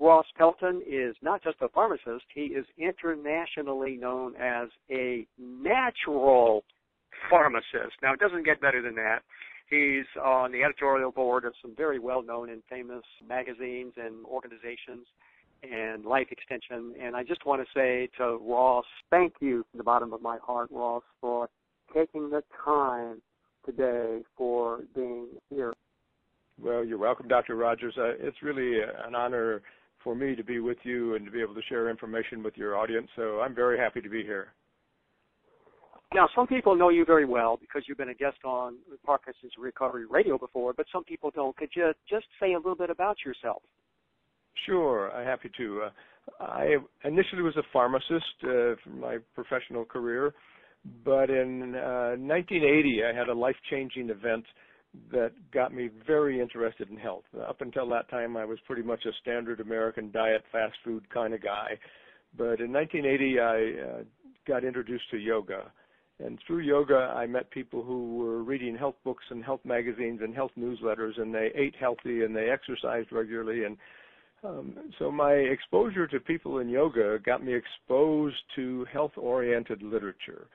Ross Pelton is not just a pharmacist, he is internationally known as a natural pharmacist. Now, it doesn't get better than that. He's on the editorial board of some very well known and famous magazines and organizations and life extension. And I just want to say to Ross, thank you from the bottom of my heart, Ross, for taking the time today for being here. Well, you're welcome, Dr. Rogers. Uh, it's really an honor for me to be with you and to be able to share information with your audience. So I'm very happy to be here. Now, some people know you very well because you've been a guest on Parkinson's Recovery Radio before, but some people don't. Could you just say a little bit about yourself? Sure, I'm happy to. Uh, I initially was a pharmacist uh, for my professional career, but in uh, 1980 I had a life-changing event that got me very interested in health. Up until that time, I was pretty much a standard American diet, fast food kind of guy. But in 1980, I uh, got introduced to yoga and through yoga, I met people who were reading health books and health magazines and health newsletters, and they ate healthy and they exercised regularly. And um, so my exposure to people in yoga got me exposed to health-oriented literature.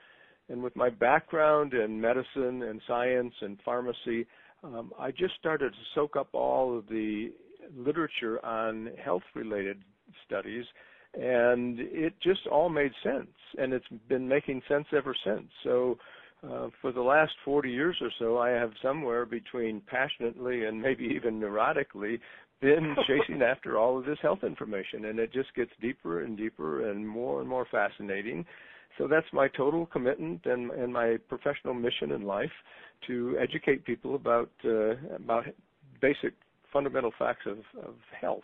And with my background in medicine and science and pharmacy, um, I just started to soak up all of the literature on health-related studies and it just all made sense and it's been making sense ever since. So uh, for the last 40 years or so i have somewhere between passionately and maybe even neurotically been chasing after all of this health information and it just gets deeper and deeper and more and more fascinating so that's my total commitment and, and my professional mission in life to educate people about uh, about basic fundamental facts of, of health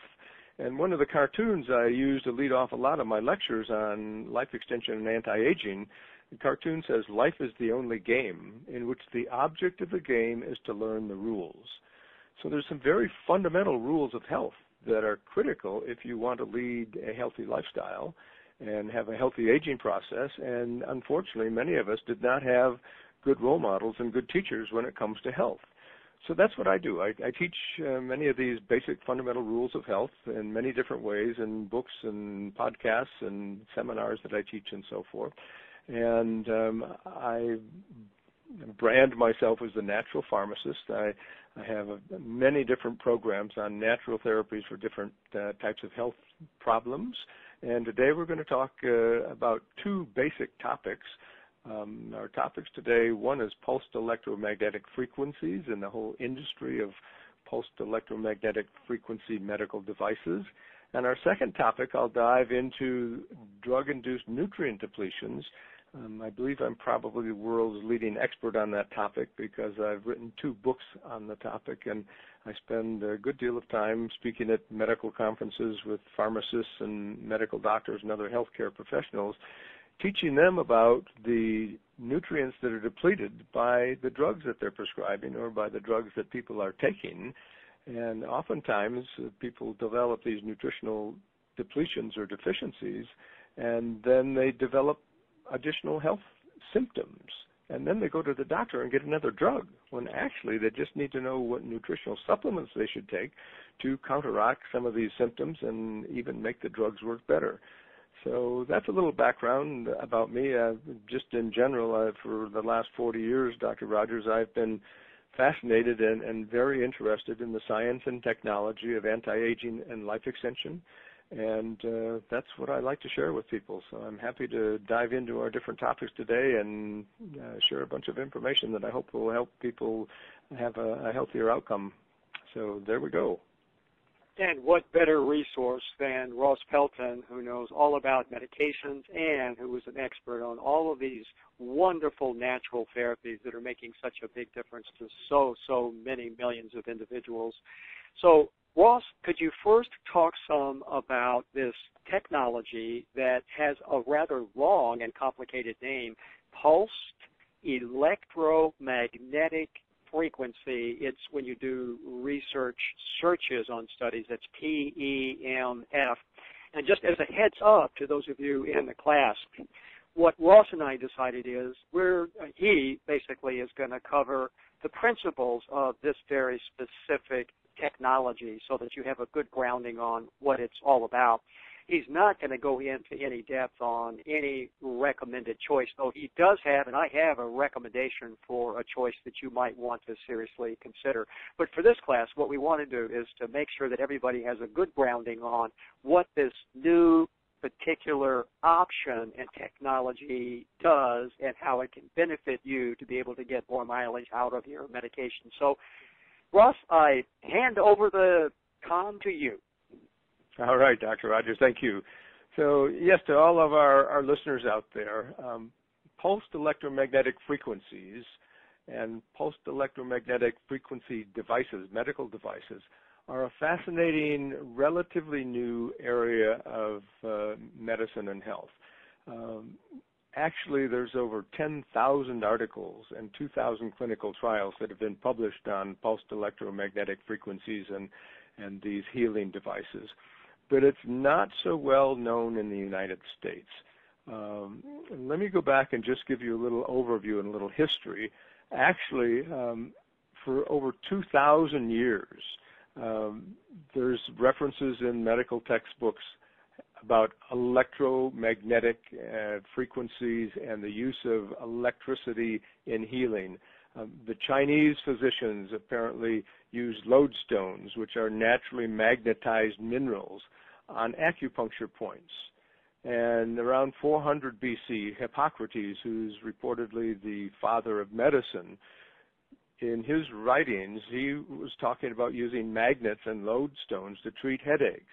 and one of the cartoons I use to lead off a lot of my lectures on life extension and anti-aging, the cartoon says, life is the only game in which the object of the game is to learn the rules. So there's some very fundamental rules of health that are critical if you want to lead a healthy lifestyle and have a healthy aging process. And unfortunately, many of us did not have good role models and good teachers when it comes to health. So that's what I do. I, I teach uh, many of these basic fundamental rules of health in many different ways in books and podcasts and seminars that I teach and so forth. And um, I brand myself as the natural pharmacist. I, I have a, many different programs on natural therapies for different uh, types of health problems. And today we're going to talk uh, about two basic topics um, our topics today, one is pulsed electromagnetic frequencies and the whole industry of pulsed electromagnetic frequency medical devices. And our second topic, I'll dive into drug-induced nutrient depletions. Um, I believe I'm probably the world's leading expert on that topic because I've written two books on the topic and I spend a good deal of time speaking at medical conferences with pharmacists and medical doctors and other healthcare professionals teaching them about the nutrients that are depleted by the drugs that they're prescribing or by the drugs that people are taking. And oftentimes uh, people develop these nutritional depletions or deficiencies, and then they develop additional health symptoms. And then they go to the doctor and get another drug when actually they just need to know what nutritional supplements they should take to counteract some of these symptoms and even make the drugs work better. So that's a little background about me. Uh, just in general, uh, for the last 40 years, Dr. Rogers, I've been fascinated and, and very interested in the science and technology of anti-aging and life extension. And uh, that's what I like to share with people. So I'm happy to dive into our different topics today and uh, share a bunch of information that I hope will help people have a, a healthier outcome. So there we go. And what better resource than Ross Pelton, who knows all about medications and who is an expert on all of these wonderful natural therapies that are making such a big difference to so, so many millions of individuals. So, Ross, could you first talk some about this technology that has a rather long and complicated name, pulsed electromagnetic frequency. It's when you do research searches on studies, that's PEMF. And just as a heads up to those of you in the class, what Ross and I decided is we're he basically is going to cover the principles of this very specific technology so that you have a good grounding on what it's all about. He's not going to go into any depth on any recommended choice, though he does have, and I have a recommendation for a choice that you might want to seriously consider. But for this class, what we want to do is to make sure that everybody has a good grounding on what this new particular option and technology does and how it can benefit you to be able to get more mileage out of your medication. So, Ross, I hand over the con to you. All right, Dr. Rogers, thank you. So, yes, to all of our, our listeners out there, um, pulsed electromagnetic frequencies and pulsed electromagnetic frequency devices, medical devices, are a fascinating, relatively new area of uh, medicine and health. Um, actually, there's over 10,000 articles and 2,000 clinical trials that have been published on pulsed electromagnetic frequencies and, and these healing devices but it's not so well known in the United States. Um, let me go back and just give you a little overview and a little history. Actually, um, for over 2,000 years, um, there's references in medical textbooks about electromagnetic uh, frequencies and the use of electricity in healing. Um, the Chinese physicians apparently use lodestones, which are naturally magnetized minerals, on acupuncture points. And around 400 BC, Hippocrates, who's reportedly the father of medicine, in his writings, he was talking about using magnets and lodestones to treat headaches.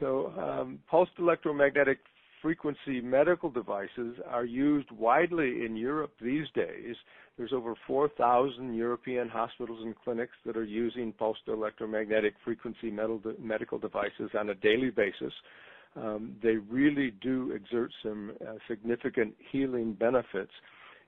So, um, pulsed electromagnetic frequency medical devices are used widely in Europe these days. There's over 4,000 European hospitals and clinics that are using pulsed electromagnetic frequency medical devices on a daily basis. Um, they really do exert some uh, significant healing benefits.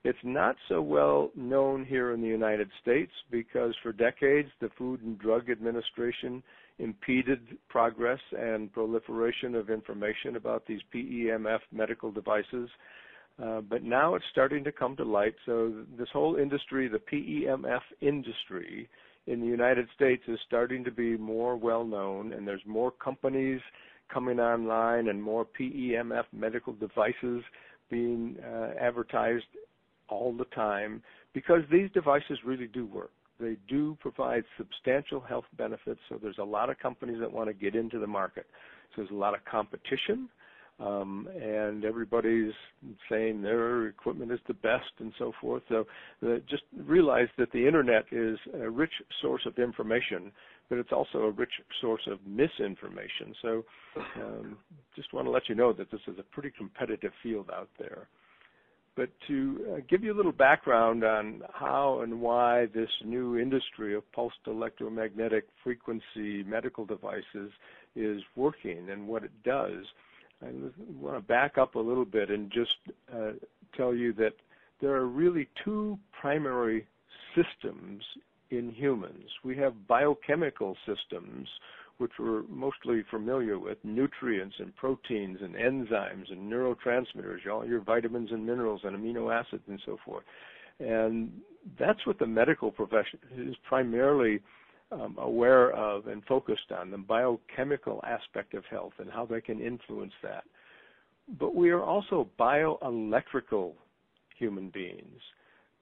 It's not so well known here in the United States because for decades the Food and Drug Administration impeded progress and proliferation of information about these PEMF medical devices. Uh, but now it's starting to come to light. So this whole industry, the PEMF industry in the United States is starting to be more well known and there's more companies coming online and more PEMF medical devices being uh, advertised all the time because these devices really do work. They do provide substantial health benefits, so there's a lot of companies that want to get into the market. So there's a lot of competition, um, and everybody's saying their equipment is the best and so forth. So uh, just realize that the internet is a rich source of information, but it's also a rich source of misinformation. So um, just want to let you know that this is a pretty competitive field out there. But to uh, give you a little background on how and why this new industry of pulsed electromagnetic frequency medical devices is working and what it does, I want to back up a little bit and just uh, tell you that there are really two primary systems in humans. We have biochemical systems which we're mostly familiar with, nutrients and proteins and enzymes and neurotransmitters, all your vitamins and minerals and amino acids and so forth. And that's what the medical profession is primarily um, aware of and focused on, the biochemical aspect of health and how they can influence that. But we are also bioelectrical human beings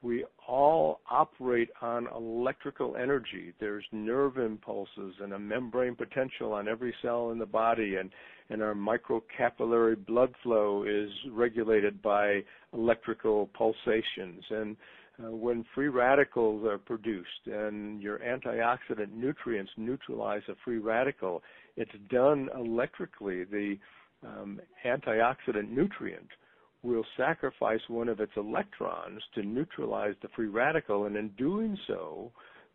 we all operate on electrical energy. There's nerve impulses and a membrane potential on every cell in the body, and, and our microcapillary blood flow is regulated by electrical pulsations. And uh, when free radicals are produced and your antioxidant nutrients neutralize a free radical, it's done electrically. The um, antioxidant nutrient will sacrifice one of its electrons to neutralize the free radical, and in doing so,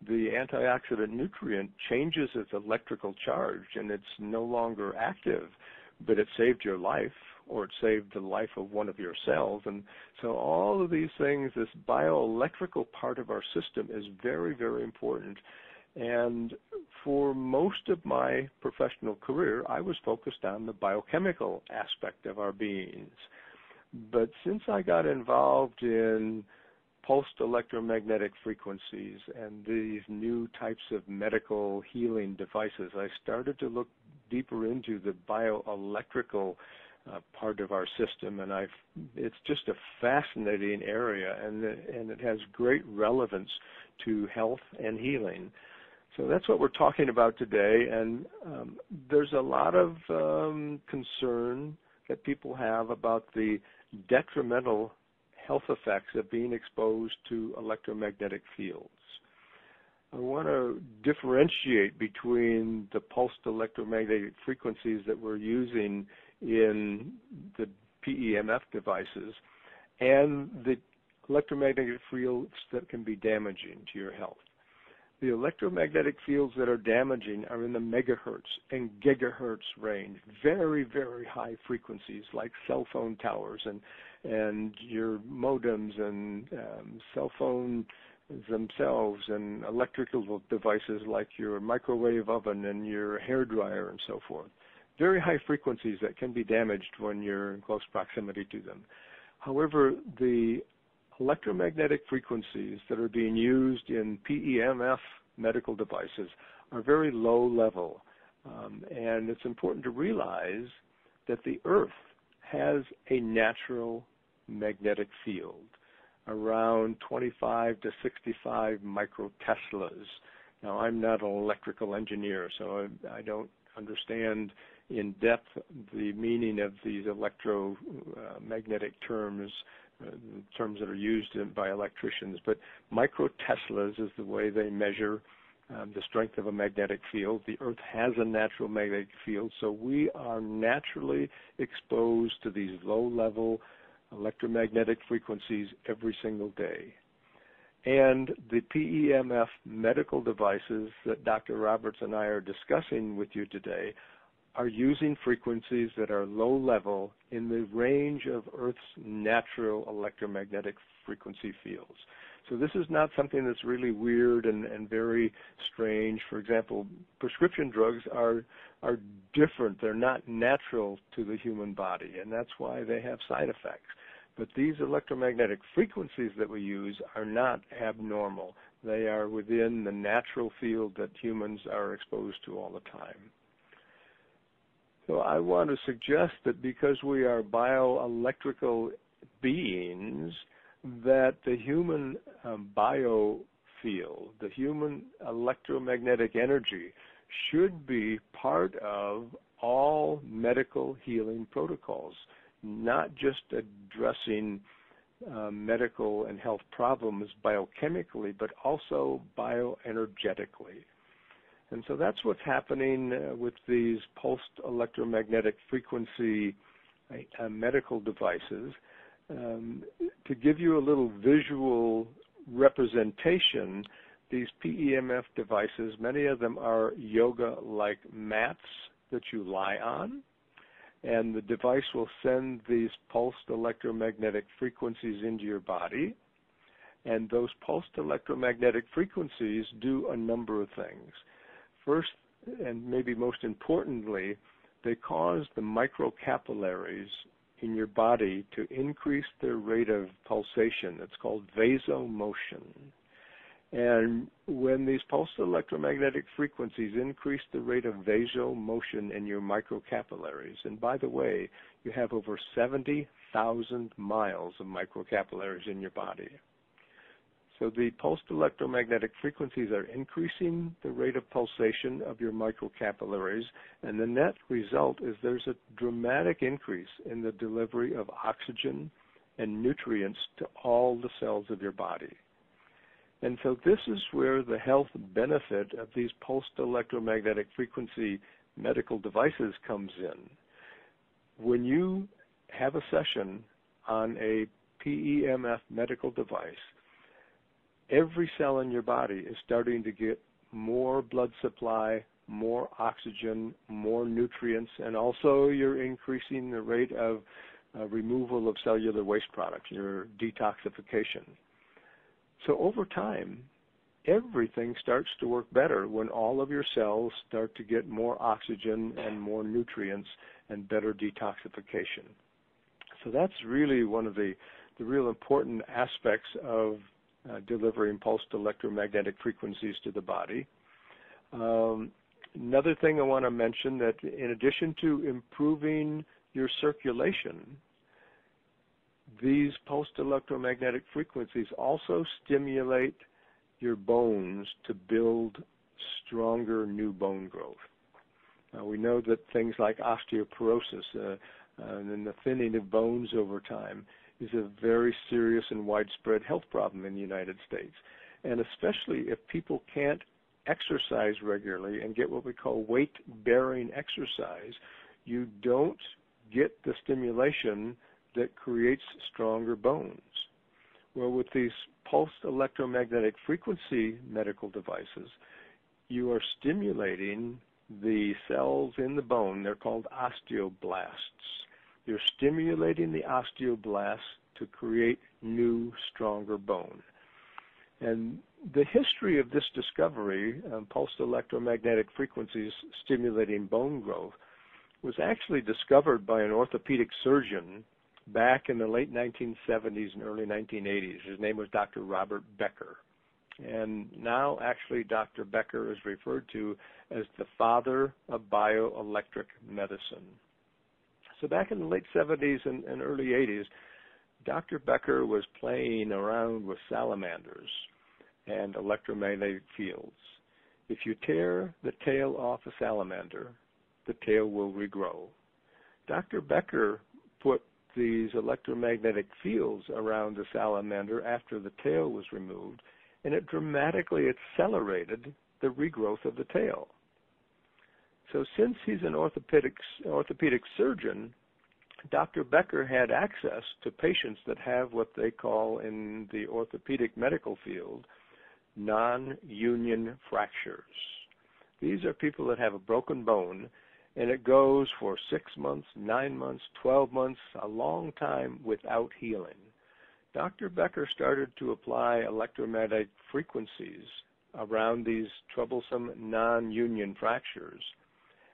the antioxidant nutrient changes its electrical charge and it's no longer active, but it saved your life or it saved the life of one of your cells. And so all of these things, this bioelectrical part of our system is very, very important. And for most of my professional career, I was focused on the biochemical aspect of our beings. But since I got involved in pulsed electromagnetic frequencies and these new types of medical healing devices, I started to look deeper into the bioelectrical uh, part of our system, and I've it's just a fascinating area, and and it has great relevance to health and healing. So that's what we're talking about today, and um, there's a lot of um, concern that people have about the detrimental health effects of being exposed to electromagnetic fields. I want to differentiate between the pulsed electromagnetic frequencies that we're using in the PEMF devices and the electromagnetic fields that can be damaging to your health. The electromagnetic fields that are damaging are in the megahertz and gigahertz range, very, very high frequencies like cell phone towers and and your modems and um, cell phone themselves and electrical devices like your microwave oven and your hair dryer and so forth. Very high frequencies that can be damaged when you're in close proximity to them. However, the electromagnetic frequencies that are being used in PEMF medical devices are very low level. Um, and it's important to realize that the Earth has a natural magnetic field around 25 to 65 microteslas. Now, I'm not an electrical engineer, so I, I don't understand in depth the meaning of these electromagnetic terms, uh, terms that are used by electricians. But microteslas is the way they measure um, the strength of a magnetic field. The Earth has a natural magnetic field, so we are naturally exposed to these low-level electromagnetic frequencies every single day. And the PEMF medical devices that Dr. Roberts and I are discussing with you today are using frequencies that are low level in the range of Earth's natural electromagnetic frequency fields. So this is not something that's really weird and, and very strange. For example, prescription drugs are are different. They're not natural to the human body, and that's why they have side effects. But these electromagnetic frequencies that we use are not abnormal. They are within the natural field that humans are exposed to all the time. So I want to suggest that because we are bioelectrical beings, that the human um, biofield, the human electromagnetic energy, should be part of all medical healing protocols not just addressing uh, medical and health problems biochemically, but also bioenergetically. And so that's what's happening uh, with these pulsed electromagnetic frequency uh, medical devices. Um, to give you a little visual representation, these PEMF devices, many of them are yoga-like mats that you lie on and the device will send these pulsed electromagnetic frequencies into your body. And those pulsed electromagnetic frequencies do a number of things. First, and maybe most importantly, they cause the microcapillaries in your body to increase their rate of pulsation. It's called vasomotion. And when these pulsed electromagnetic frequencies increase the rate of vasomotion in your microcapillaries, and by the way, you have over 70,000 miles of microcapillaries in your body. So the pulsed electromagnetic frequencies are increasing the rate of pulsation of your microcapillaries, and the net result is there's a dramatic increase in the delivery of oxygen and nutrients to all the cells of your body. And so this is where the health benefit of these pulsed electromagnetic frequency medical devices comes in. When you have a session on a PEMF medical device, every cell in your body is starting to get more blood supply, more oxygen, more nutrients, and also you're increasing the rate of uh, removal of cellular waste products, your detoxification. So over time, everything starts to work better when all of your cells start to get more oxygen and more nutrients and better detoxification. So that's really one of the, the real important aspects of uh, delivering pulsed electromagnetic frequencies to the body. Um, another thing I want to mention that in addition to improving your circulation, these pulsed electromagnetic frequencies also stimulate your bones to build stronger new bone growth. Uh, we know that things like osteoporosis uh, uh, and the thinning of bones over time is a very serious and widespread health problem in the United States. And especially if people can't exercise regularly and get what we call weight bearing exercise, you don't get the stimulation that creates stronger bones. Well, with these pulsed electromagnetic frequency medical devices, you are stimulating the cells in the bone. They're called osteoblasts. You're stimulating the osteoblasts to create new, stronger bone. And the history of this discovery, um, pulsed electromagnetic frequencies stimulating bone growth, was actually discovered by an orthopedic surgeon back in the late 1970s and early 1980s. His name was Dr. Robert Becker. And now, actually, Dr. Becker is referred to as the father of bioelectric medicine. So, back in the late 70s and, and early 80s, Dr. Becker was playing around with salamanders and electromagnetic fields. If you tear the tail off a salamander, the tail will regrow. Dr. Becker put these electromagnetic fields around the salamander after the tail was removed, and it dramatically accelerated the regrowth of the tail. So since he's an orthopedic, orthopedic surgeon, Dr. Becker had access to patients that have what they call in the orthopedic medical field non-union fractures. These are people that have a broken bone and it goes for six months, nine months, 12 months, a long time without healing. Dr. Becker started to apply electromagnetic frequencies around these troublesome non-union fractures.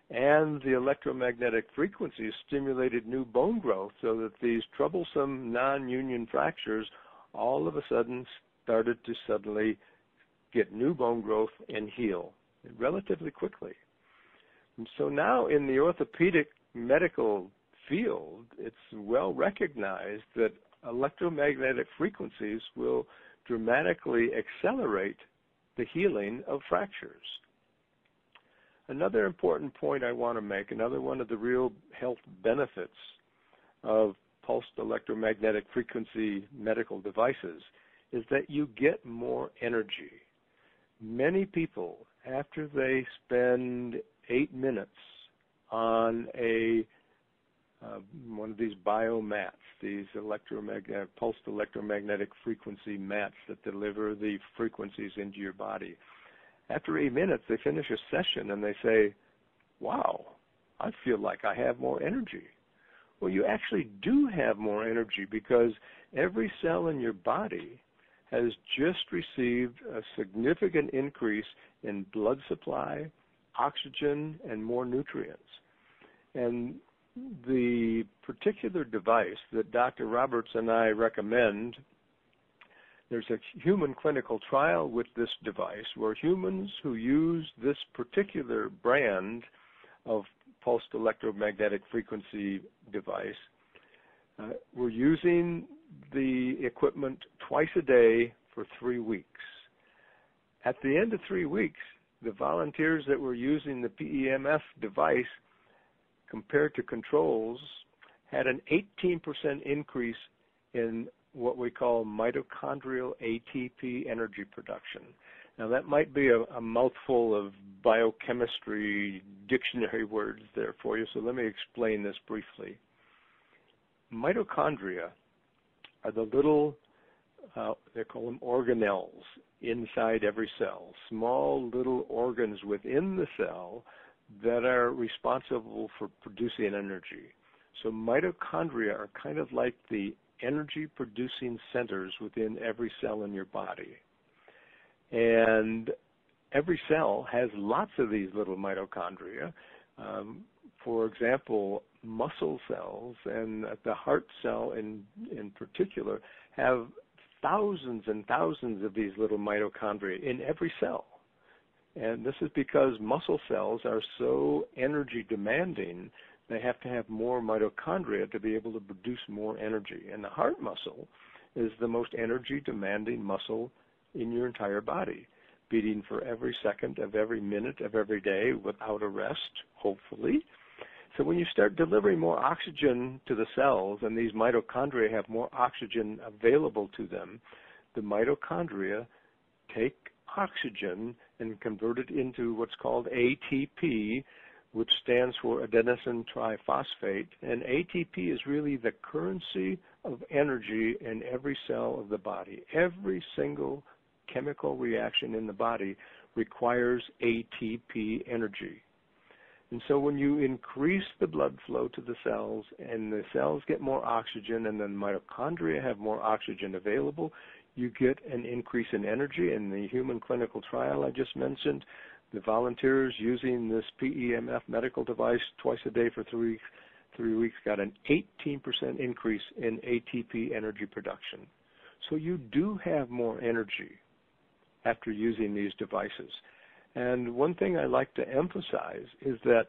And the electromagnetic frequencies stimulated new bone growth so that these troublesome non-union fractures all of a sudden started to suddenly get new bone growth and heal relatively quickly. And so now in the orthopedic medical field, it's well recognized that electromagnetic frequencies will dramatically accelerate the healing of fractures. Another important point I want to make, another one of the real health benefits of pulsed electromagnetic frequency medical devices is that you get more energy. Many people, after they spend eight minutes on a uh, one of these bio mats, these electromagnetic pulsed electromagnetic frequency mats that deliver the frequencies into your body. After eight minutes, they finish a session and they say, "Wow, I feel like I have more energy." Well, you actually do have more energy because every cell in your body has just received a significant increase in blood supply, oxygen, and more nutrients. And the particular device that Dr. Roberts and I recommend, there's a human clinical trial with this device where humans who use this particular brand of pulsed electromagnetic frequency device uh, were using the equipment twice a day for three weeks. At the end of three weeks, the volunteers that were using the PEMF device compared to controls had an 18% increase in what we call mitochondrial ATP energy production. Now that might be a, a, mouthful of biochemistry dictionary words there for you, so let me explain this briefly. Mitochondria are the little, uh, they call them organelles inside every cell, small little organs within the cell that are responsible for producing energy. So mitochondria are kind of like the energy producing centers within every cell in your body. And every cell has lots of these little mitochondria. Um, for example, muscle cells and the heart cell in in particular have thousands and thousands of these little mitochondria in every cell. And this is because muscle cells are so energy demanding, they have to have more mitochondria to be able to produce more energy. And the heart muscle is the most energy demanding muscle in your entire body, beating for every second of every minute of every day without a rest, hopefully. So when you start delivering more oxygen to the cells and these mitochondria have more oxygen available to them, the mitochondria take oxygen and convert it into what's called ATP, which stands for adenosine triphosphate. And ATP is really the currency of energy in every cell of the body. Every single chemical reaction in the body requires ATP energy. And so when you increase the blood flow to the cells and the cells get more oxygen and then mitochondria have more oxygen available, you get an increase in energy. In the human clinical trial I just mentioned, the volunteers using this PEMF medical device twice a day for three weeks, three weeks got an 18% increase in ATP energy production. So you do have more energy after using these devices. And one thing I like to emphasize is that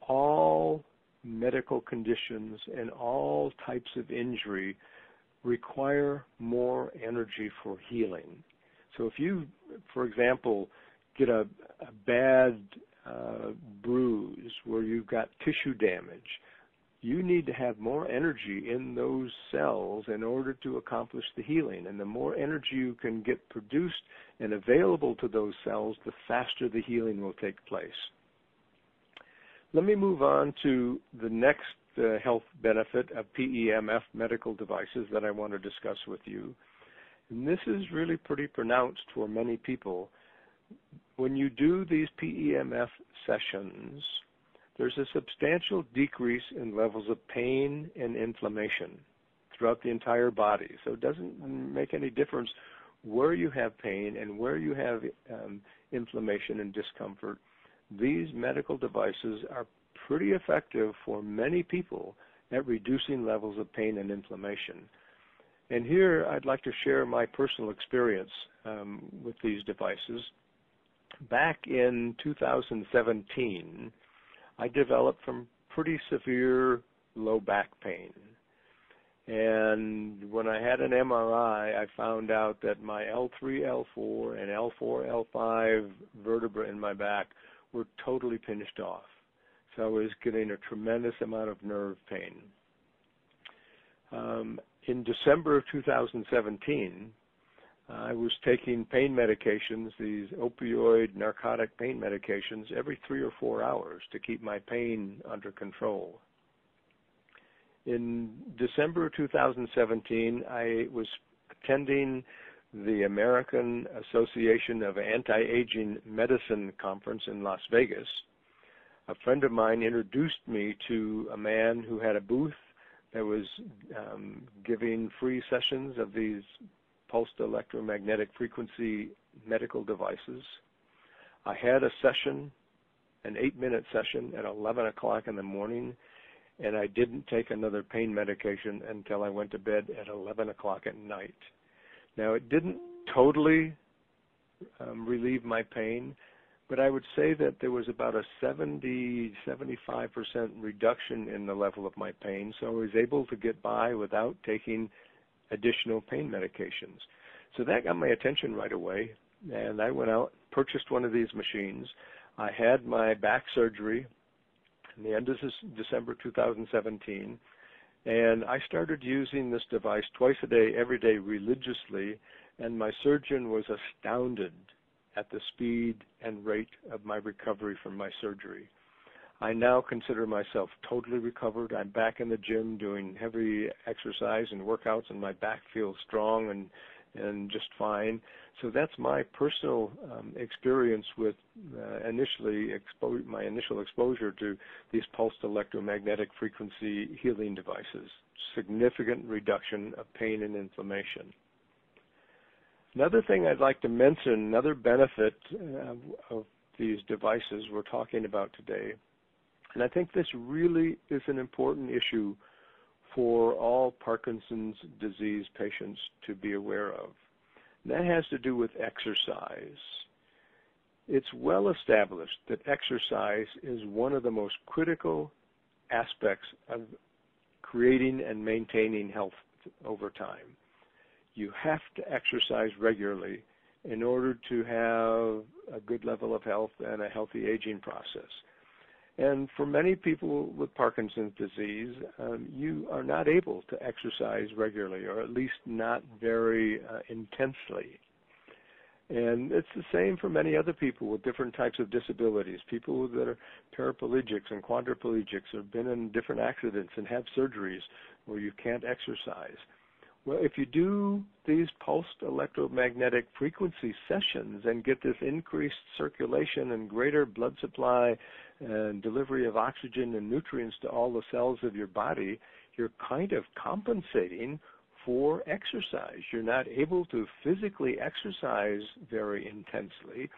all medical conditions and all types of injury require more energy for healing. So if you, for example, get a, a bad uh, bruise where you've got tissue damage, you need to have more energy in those cells in order to accomplish the healing. And the more energy you can get produced and available to those cells, the faster the healing will take place. Let me move on to the next uh, health benefit of PEMF medical devices that I want to discuss with you. And this is really pretty pronounced for many people. When you do these PEMF sessions, there's a substantial decrease in levels of pain and inflammation throughout the entire body. So it doesn't make any difference where you have pain and where you have um, inflammation and discomfort. These medical devices are pretty effective for many people at reducing levels of pain and inflammation. And here I'd like to share my personal experience um, with these devices. Back in 2017, I developed some pretty severe low back pain. And when I had an MRI, I found out that my L3, L4, and L4, L5 vertebrae in my back were totally pinched off. So I was getting a tremendous amount of nerve pain. Um, in December of 2017, I was taking pain medications, these opioid narcotic pain medications, every three or four hours to keep my pain under control. In December 2017, I was attending the American Association of Anti-Aging Medicine conference in Las Vegas. A friend of mine introduced me to a man who had a booth that was um, giving free sessions of these pulsed electromagnetic frequency medical devices. I had a session, an eight minute session at 11 o'clock in the morning, and I didn't take another pain medication until I went to bed at 11 o'clock at night. Now, it didn't totally um, relieve my pain, but I would say that there was about a 70, 75% reduction in the level of my pain, so I was able to get by without taking additional pain medications. So that got my attention right away, and I went out, purchased one of these machines. I had my back surgery in the end of December 2017, and I started using this device twice a day, every day, religiously, and my surgeon was astounded at the speed and rate of my recovery from my surgery. I now consider myself totally recovered. I'm back in the gym doing heavy exercise and workouts, and my back feels strong and and just fine. So that's my personal um, experience with uh, initially expo- my initial exposure to these pulsed electromagnetic frequency healing devices. Significant reduction of pain and inflammation. Another thing I'd like to mention, another benefit uh, of these devices we're talking about today And I think this really is an important issue for all Parkinson's disease patients to be aware of. And that has to do with exercise. It's well established that exercise is one of the most critical aspects of creating and maintaining health over time. You have to exercise regularly in order to have a good level of health and a healthy aging process. And for many people with Parkinson's disease, um, you are not able to exercise regularly, or at least not very uh, intensely. And it's the same for many other people with different types of disabilities. People that are paraplegics and quadriplegics have been in different accidents and have surgeries where you can't exercise. Well, if you do these pulsed electromagnetic frequency sessions and get this increased circulation and greater blood supply and delivery of oxygen and nutrients to all the cells of your body, you're kind of compensating for exercise. You're not able to physically exercise very intensely,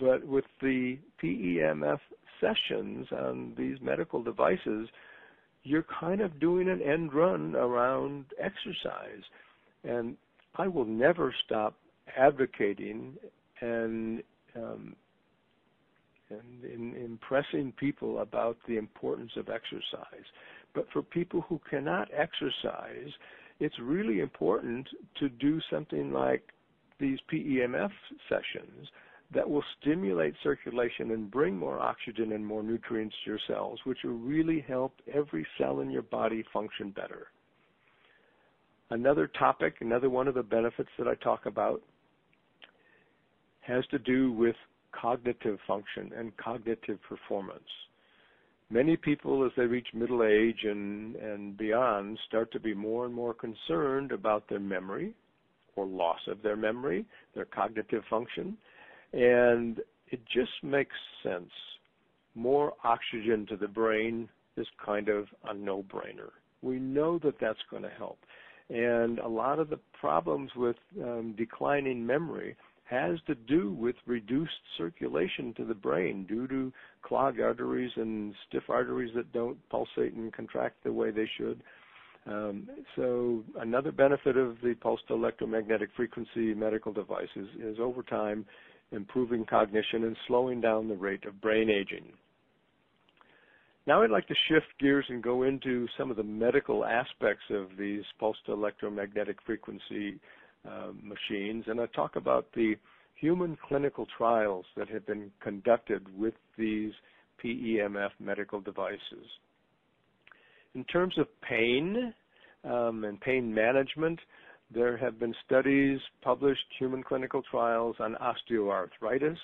but with the PEMF sessions on these medical devices, you're kind of doing an end run around exercise. And I will never stop advocating and um, and in impressing people about the importance of exercise. But for people who cannot exercise, it's really important to do something like these PEMF sessions that will stimulate circulation and bring more oxygen and more nutrients to your cells, which will really help every cell in your body function better. Another topic, another one of the benefits that I talk about has to do with cognitive function and cognitive performance. Many people, as they reach middle age and, and beyond, start to be more and more concerned about their memory or loss of their memory, their cognitive function, and it just makes sense. More oxygen to the brain is kind of a no-brainer. We know that that's going to help. And a lot of the problems with um, declining memory has to do with reduced circulation to the brain due to clogged arteries and stiff arteries that don't pulsate and contract the way they should. Um, so another benefit of the pulsed electromagnetic frequency medical devices is over time improving cognition and slowing down the rate of brain aging. Now I'd like to shift gears and go into some of the medical aspects of these pulsed electromagnetic frequency uh, machines, and I talk about the human clinical trials that have been conducted with these PEMF medical devices. In terms of pain um, and pain management, there have been studies, published human clinical trials on osteoarthritis,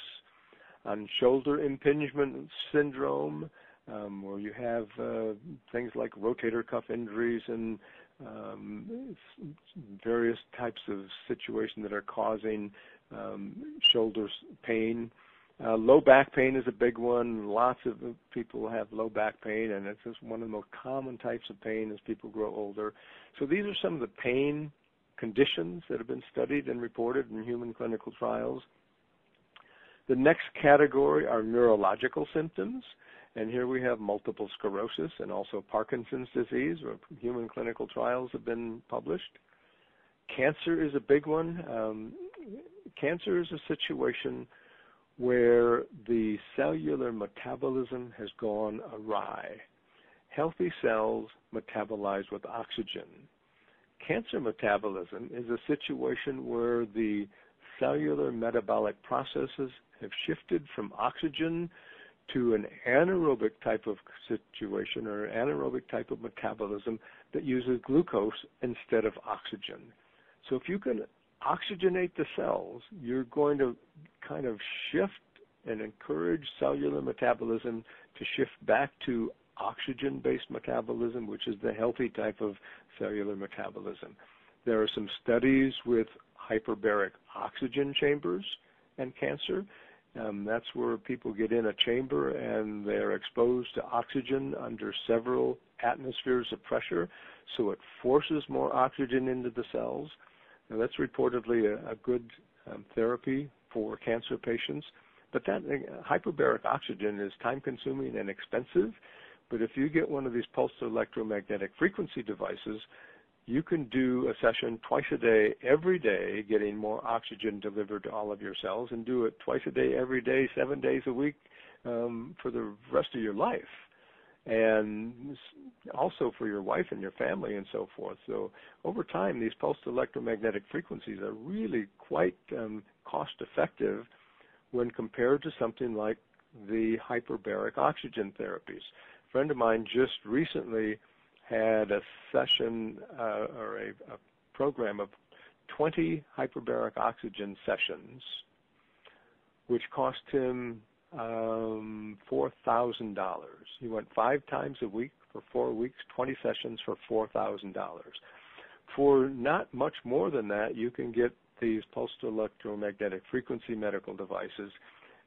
on shoulder impingement syndrome, um, where you have uh, things like rotator cuff injuries and um, various types of situations that are causing um, shoulder pain. Uh, low back pain is a big one. Lots of people have low back pain, and it's just one of the most common types of pain as people grow older. So these are some of the pain conditions that have been studied and reported in human clinical trials. The next category are neurological symptoms. And here we have multiple sclerosis and also Parkinson's disease, where human clinical trials have been published. Cancer is a big one. Um, cancer is a situation where the cellular metabolism has gone awry. Healthy cells metabolize with oxygen. Cancer metabolism is a situation where the cellular metabolic processes have shifted from oxygen to an anaerobic type of situation or anaerobic type of metabolism that uses glucose instead of oxygen. So if you can oxygenate the cells, you're going to kind of shift and encourage cellular metabolism to shift back to oxygen-based metabolism, which is the healthy type of cellular metabolism. There are some studies with hyperbaric oxygen chambers and cancer um, that's where people get in a chamber and they're exposed to oxygen under several atmospheres of pressure, so it forces more oxygen into the cells. Now, that's reportedly a, a good um, therapy for cancer patients. But that uh, hyperbaric oxygen is time consuming and expensive. But if you get one of these pulsed electromagnetic frequency devices, you can do a session twice a day, every day, getting more oxygen delivered to all of your cells, and do it twice a day, every day, seven days a week um, for the rest of your life, and also for your wife and your family and so forth. So over time, these pulsed electromagnetic frequencies are really quite um, cost effective when compared to something like the hyperbaric oxygen therapies. Friend of mine just recently had a session uh, or a, a, program of 20 hyperbaric oxygen sessions, which cost him um, $4,000. He went five times a week for four weeks, 20 sessions for $4,000. For not much more than that, you can get these pulsed electromagnetic frequency medical devices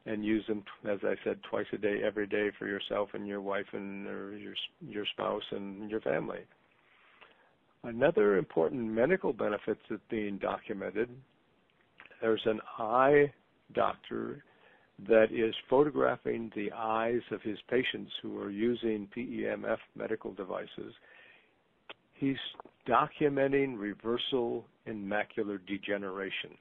and use them, as I said, twice a day, every day for yourself and your wife and or your your spouse and your family. Another important medical benefit that's being documented. There's an eye doctor that is photographing the eyes of his patients who are using PEMF medical devices. He's documenting reversal in macular degeneration.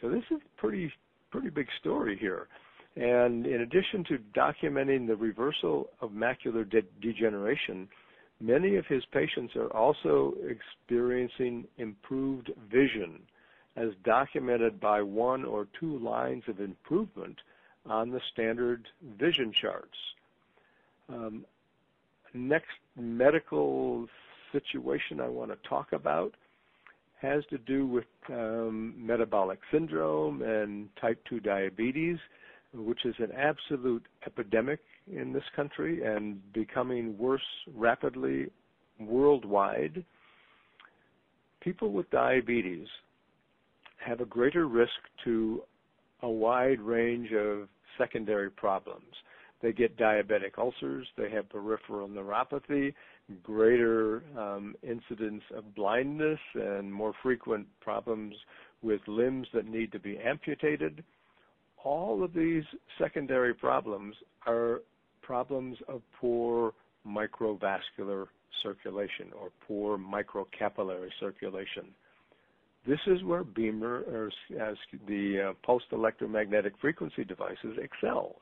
So this is pretty pretty big story here. And in addition to documenting the reversal of macular de- degeneration, many of his patients are also experiencing improved vision, as documented by one or two lines of improvement on the standard vision charts. Um, next medical situation I want to talk about has to do with um, metabolic syndrome and type 2 diabetes, which is an absolute epidemic in this country and becoming worse rapidly worldwide. People with diabetes have a greater risk to a wide range of secondary problems. They get diabetic ulcers, they have peripheral neuropathy, greater um, incidence of blindness, and more frequent problems with limbs that need to be amputated. All of these secondary problems are problems of poor microvascular circulation or poor microcapillary circulation. This is where BEMER, or as the uh, pulsed electromagnetic frequency devices, excel.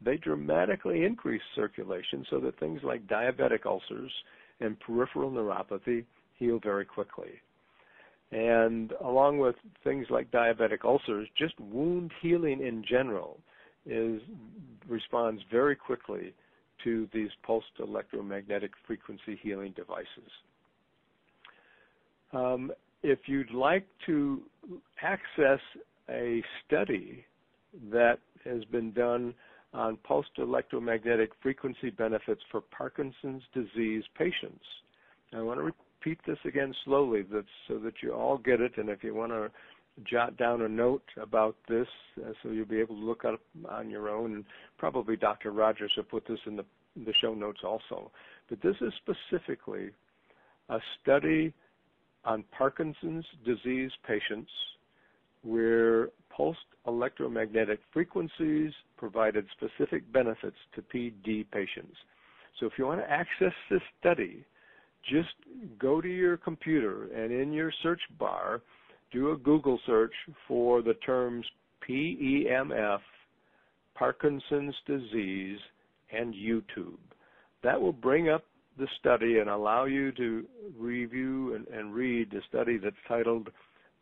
They dramatically increase circulation so that things like diabetic ulcers and peripheral neuropathy heal very quickly. And along with things like diabetic ulcers, just wound healing in general is responds very quickly to these pulsed electromagnetic frequency healing devices. Um, if you'd like to access a study that has been done on pulsed electromagnetic frequency benefits for Parkinson's disease patients, I want to repeat this again slowly so that you all get it. And if you want to jot down a note about this uh, so you'll be able to look up on your own, and probably Dr. Rogers will put this in the, the show notes also. But this is specifically a study on Parkinson's disease patients where pulsed electromagnetic frequencies provided specific benefits to PD patients. So if you want to access this study, just go to your computer and in your search bar, do a Google search for the terms PEMF, Parkinson's disease, and PubMed. That will bring up the study and allow you to review and, and read the study that's titled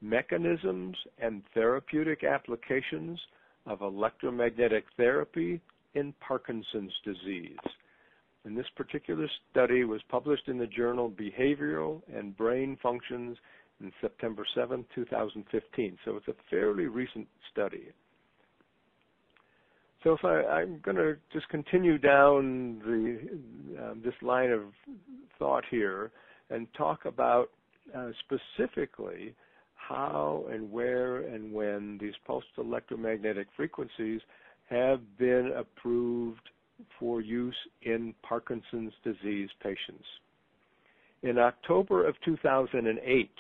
Mechanisms and Therapeutic Applications of Electromagnetic Therapy in Parkinson's Disease. And this particular study was published in the journal Behavioral and Brain Functions in September 7, 2015. So it's a fairly recent study. So if I, am going to just continue down the uh, this line of thought here and talk about uh, specifically how and where and when these pulsed electromagnetic frequencies have been approved for use in Parkinson's disease patients. In October of 2008,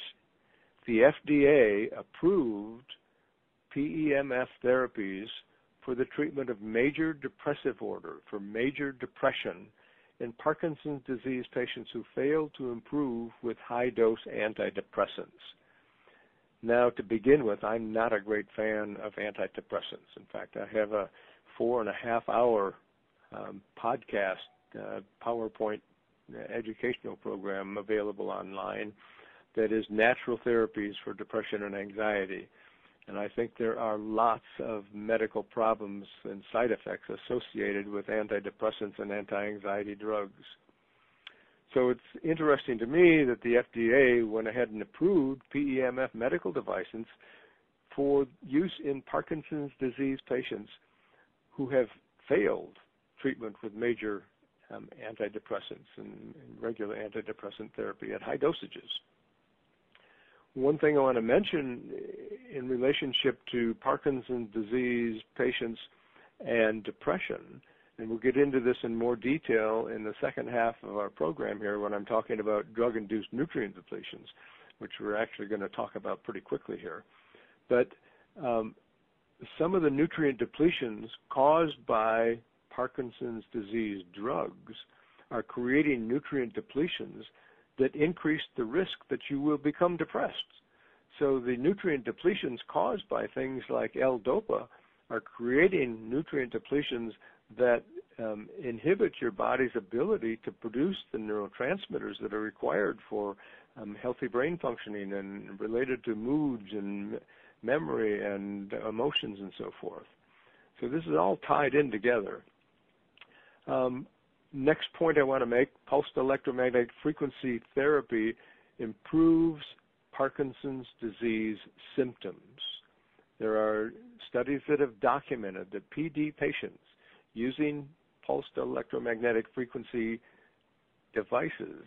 the FDA approved PEMF therapies for the treatment of major depressive order, for major depression in Parkinson's disease patients who fail to improve with high dose antidepressants. Now, to begin with, I'm not a great fan of antidepressants. In fact, I have a four and a half hour um, podcast, uh, PowerPoint educational program available online that is natural therapies for depression and anxiety. And I think there are lots of medical problems and side effects associated with antidepressants and anti-anxiety drugs. So it's interesting to me that the FDA went ahead and approved PEMF medical devices for use in Parkinson's disease patients who have failed treatment with major um, antidepressants and, and regular antidepressant therapy at high dosages. One thing I want to mention in relationship to Parkinson's disease patients and depression, and we'll get into this in more detail in the second half of our program here when I'm talking about drug-induced nutrient depletions, which we're actually going to talk about pretty quickly here. But um, some of the nutrient depletions caused by Parkinson's disease drugs are creating nutrient depletions that increase the risk that you will become depressed. So the nutrient depletions caused by things like L-DOPA are creating nutrient depletions that um, inhibit your body's ability to produce the neurotransmitters that are required for um, healthy brain functioning and related to moods and memory and emotions and so forth. So this is all tied in together. Um, next point I want to make, pulsed electromagnetic frequency therapy improves Parkinson's disease symptoms. There are studies that have documented that PD patients using pulsed electromagnetic frequency devices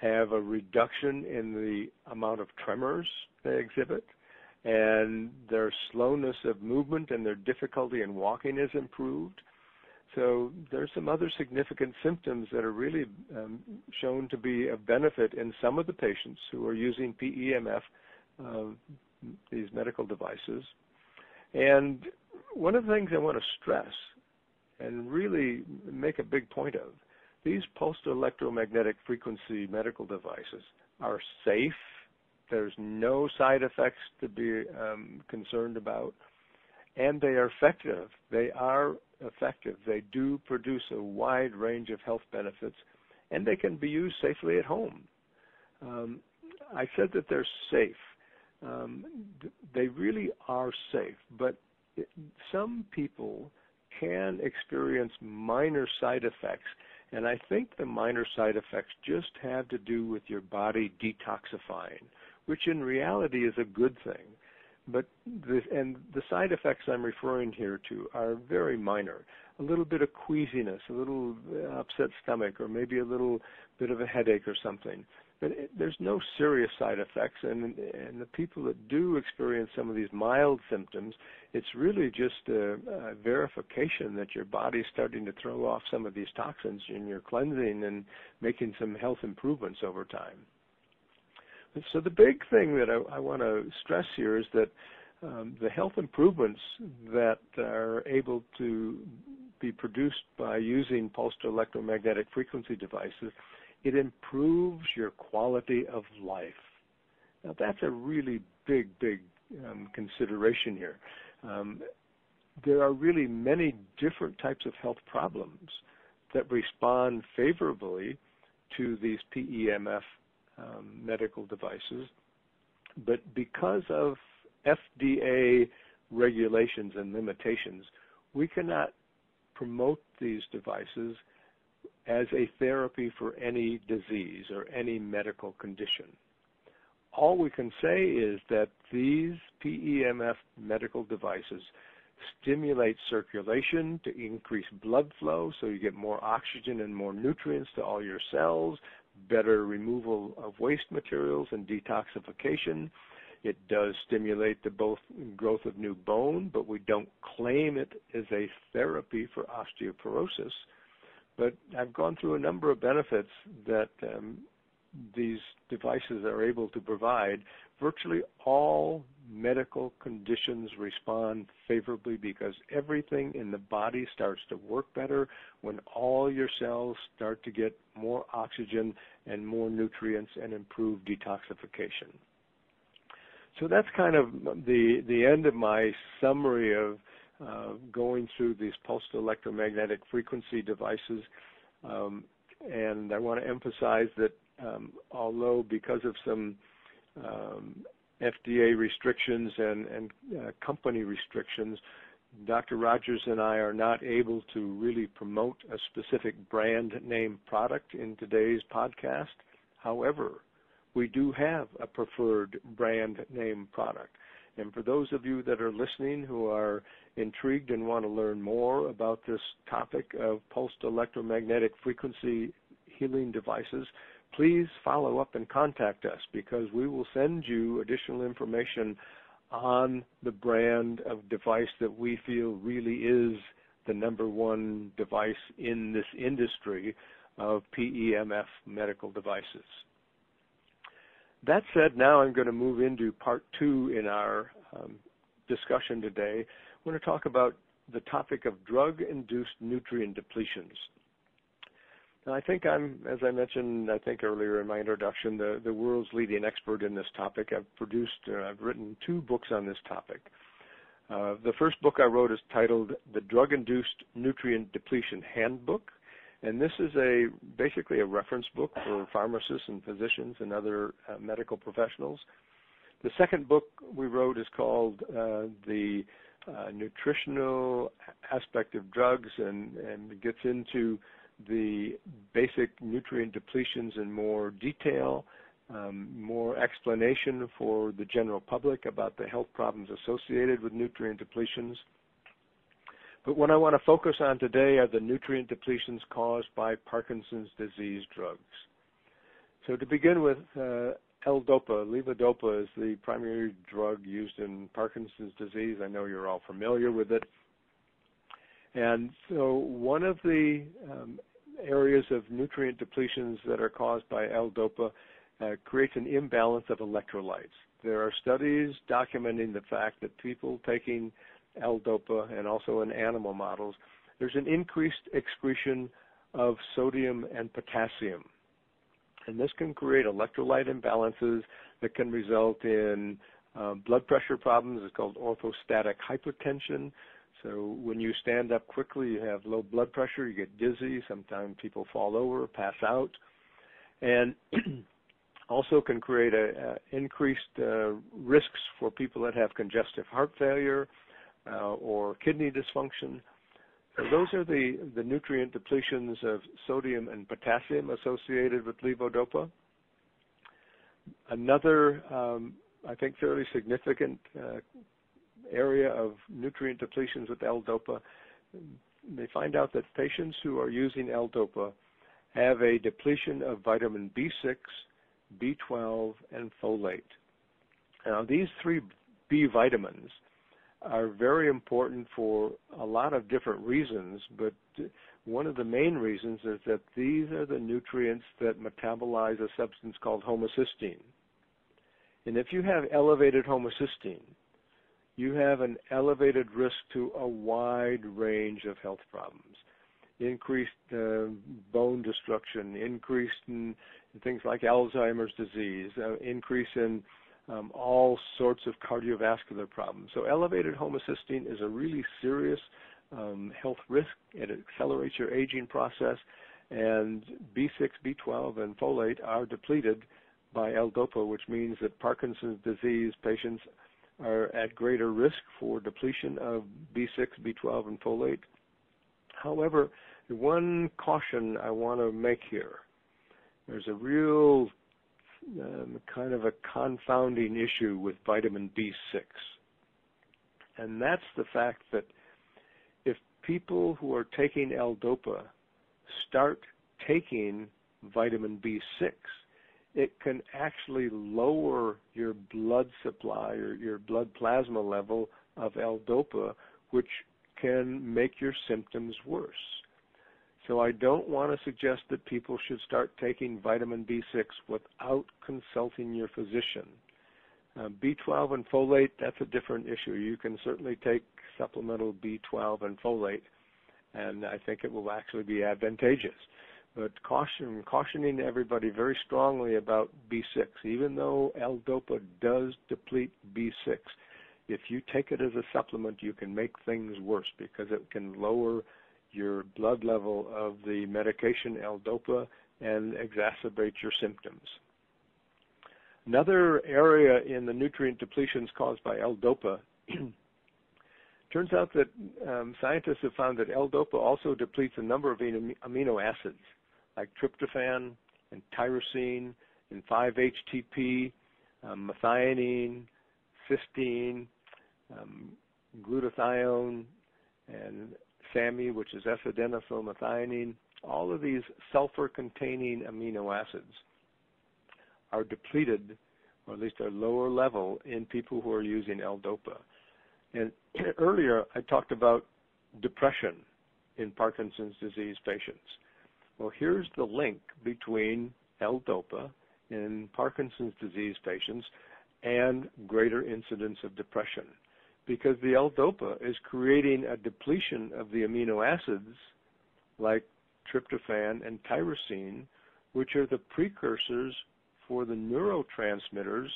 have a reduction in the amount of tremors they exhibit, and their slowness of movement and their difficulty in walking is improved. So there's some other significant symptoms that are really um, shown to be of benefit in some of the patients who are using PEMF, uh, these medical devices. And one of the things I want to stress and really make a big point of, these pulsed electromagnetic frequency medical devices are safe. There's no side effects to be um, concerned about, and they are effective. They are effective. They do produce a wide range of health benefits, and they can be used safely at home. Um, I said that they're safe. Um, they really are safe, but it, some people can experience minor side effects, and I think the minor side effects just have to do with your body detoxifying, which in reality is a good thing. But the, and the side effects I'm referring here to are very minor. A little bit of queasiness, a little upset stomach, or maybe a little bit of a headache or something. But it, there's no serious side effects, and and the people that do experience some of these mild symptoms, it's really just a, a verification that your body's starting to throw off some of these toxins, and you're cleansing and making some health improvements over time. So the big thing that I, I want to stress here is that um, the health improvements that are able to be produced by using pulsed electromagnetic frequency devices, it improves your quality of life. Now that's a really big, big um, consideration here. Um, there are really many different types of health problems that respond favorably to these PEMF um, medical devices. But because of FDA regulations and limitations, we cannot promote these devices as a therapy for any disease or any medical condition. All we can say is that these PEMF medical devices stimulate circulation to increase blood flow so you get more oxygen and more nutrients to all your cells, better removal of waste materials and detoxification. It does stimulate the both growth of new bone, but we don't claim it as a therapy for osteoporosis. But I've gone through a number of benefits that um, these devices are able to provide, virtually all medical conditions respond favorably because everything in the body starts to work better when all your cells start to get more oxygen and more nutrients and improve detoxification. So that's kind of the the end of my summary of going through these pulsed electromagnetic frequency devices. Um, and I want to emphasize that um, although because of some um, FDA restrictions and, and uh, company restrictions, Dr. Rogers and I are not able to really promote a specific brand name product in today's podcast. However, we do have a preferred brand name product. And for those of you that are listening who are intrigued and want to learn more about this topic of pulsed electromagnetic frequency healing devices, please follow up and contact us because we will send you additional information on the brand of device that we feel really is the number one device in this industry of PEMF medical devices. That said, now I'm going to move into part two in our um, discussion today. I'm going to talk about the topic of drug-induced nutrient depletions. Now, I think I'm, as I mentioned, I think earlier in my introduction, the, the world's leading expert in this topic. I've produced, uh, I've written two books on this topic. Uh, the first book I wrote is titled The Drug-Induced Nutrient Depletion Handbook, and this is a basically a reference book for pharmacists and physicians and other uh, medical professionals. The second book we wrote is called uh, The uh, Nutritional Aspect of Drugs and, and gets into the basic nutrient depletions in more detail, um, more explanation for the general public about the health problems associated with nutrient depletions. But what I want to focus on today are the nutrient depletions caused by Parkinson's disease drugs. So to begin with, uh, L-DOPA, levodopa is the primary drug used in Parkinson's disease. I know you're all familiar with it. And so one of the um, areas of nutrient depletions that are caused by L-DOPA uh, creates an imbalance of electrolytes. There are studies documenting the fact that people taking L-DOPA and also in animal models, there's an increased excretion of sodium and potassium. And this can create electrolyte imbalances that can result in uh, blood pressure problems. It's called orthostatic hypotension. So when you stand up quickly, you have low blood pressure, you get dizzy, sometimes people fall over, pass out, and also can create a, a increased uh, risks for people that have congestive heart failure or kidney dysfunction. Those are the, the nutrient depletions of sodium and potassium associated with levodopa. Another, um, I think, fairly significant uh, area of nutrient depletions with L-DOPA, they find out that patients who are using L-DOPA have a depletion of vitamin B6, B12, and folate. Now, these three B vitamins are very important for a lot of different reasons, but one of the main reasons is that these are the nutrients that metabolize a substance called homocysteine. And if you have elevated homocysteine, you have an elevated risk to a wide range of health problems. Increased uh, bone destruction, increase in, in, things like Alzheimer's disease, uh, increase in um, all sorts of cardiovascular problems. So elevated homocysteine is a really serious um, health risk. It accelerates your aging process, and B6, B12, and folate are depleted by L-DOPA, which means that Parkinson's disease patients are at greater risk for depletion of B6, B12, and folate. However, one caution I want to make here, there's a real um, kind of a confounding issue with vitamin B6. And that's the fact that if people who are taking L-DOPA start taking vitamin B6, it can actually lower your blood supply or your blood plasma level of L-DOPA, which can make your symptoms worse. So I don't want to suggest that people should start taking vitamin B6 without consulting your physician. Uh, B12 and folate, that's a different issue. You can certainly take supplemental B12 and folate, and I think it will actually be advantageous. But caution, cautioning everybody very strongly about B6, even though L-DOPA does deplete B6, if you take it as a supplement, you can make things worse because it can lower your blood level of the medication L-DOPA and exacerbate your symptoms. Another area in the nutrient depletions caused by L-DOPA turns out that um, scientists have found that L-DOPA also depletes a number of amino acids like tryptophan and tyrosine and 5-HTP, um, methionine, cysteine, um, glutathione, and SAMe, which is S-adenosylmethionine. All of these sulfur-containing amino acids are depleted, or at least a lower level, in people who are using L-DOPA. And earlier I talked about depression in Parkinson's disease patients. Well, here's the link between L-DOPA in Parkinson's disease patients and greater incidence of depression because the L-DOPA is creating a depletion of the amino acids like tryptophan and tyrosine, which are the precursors for the neurotransmitters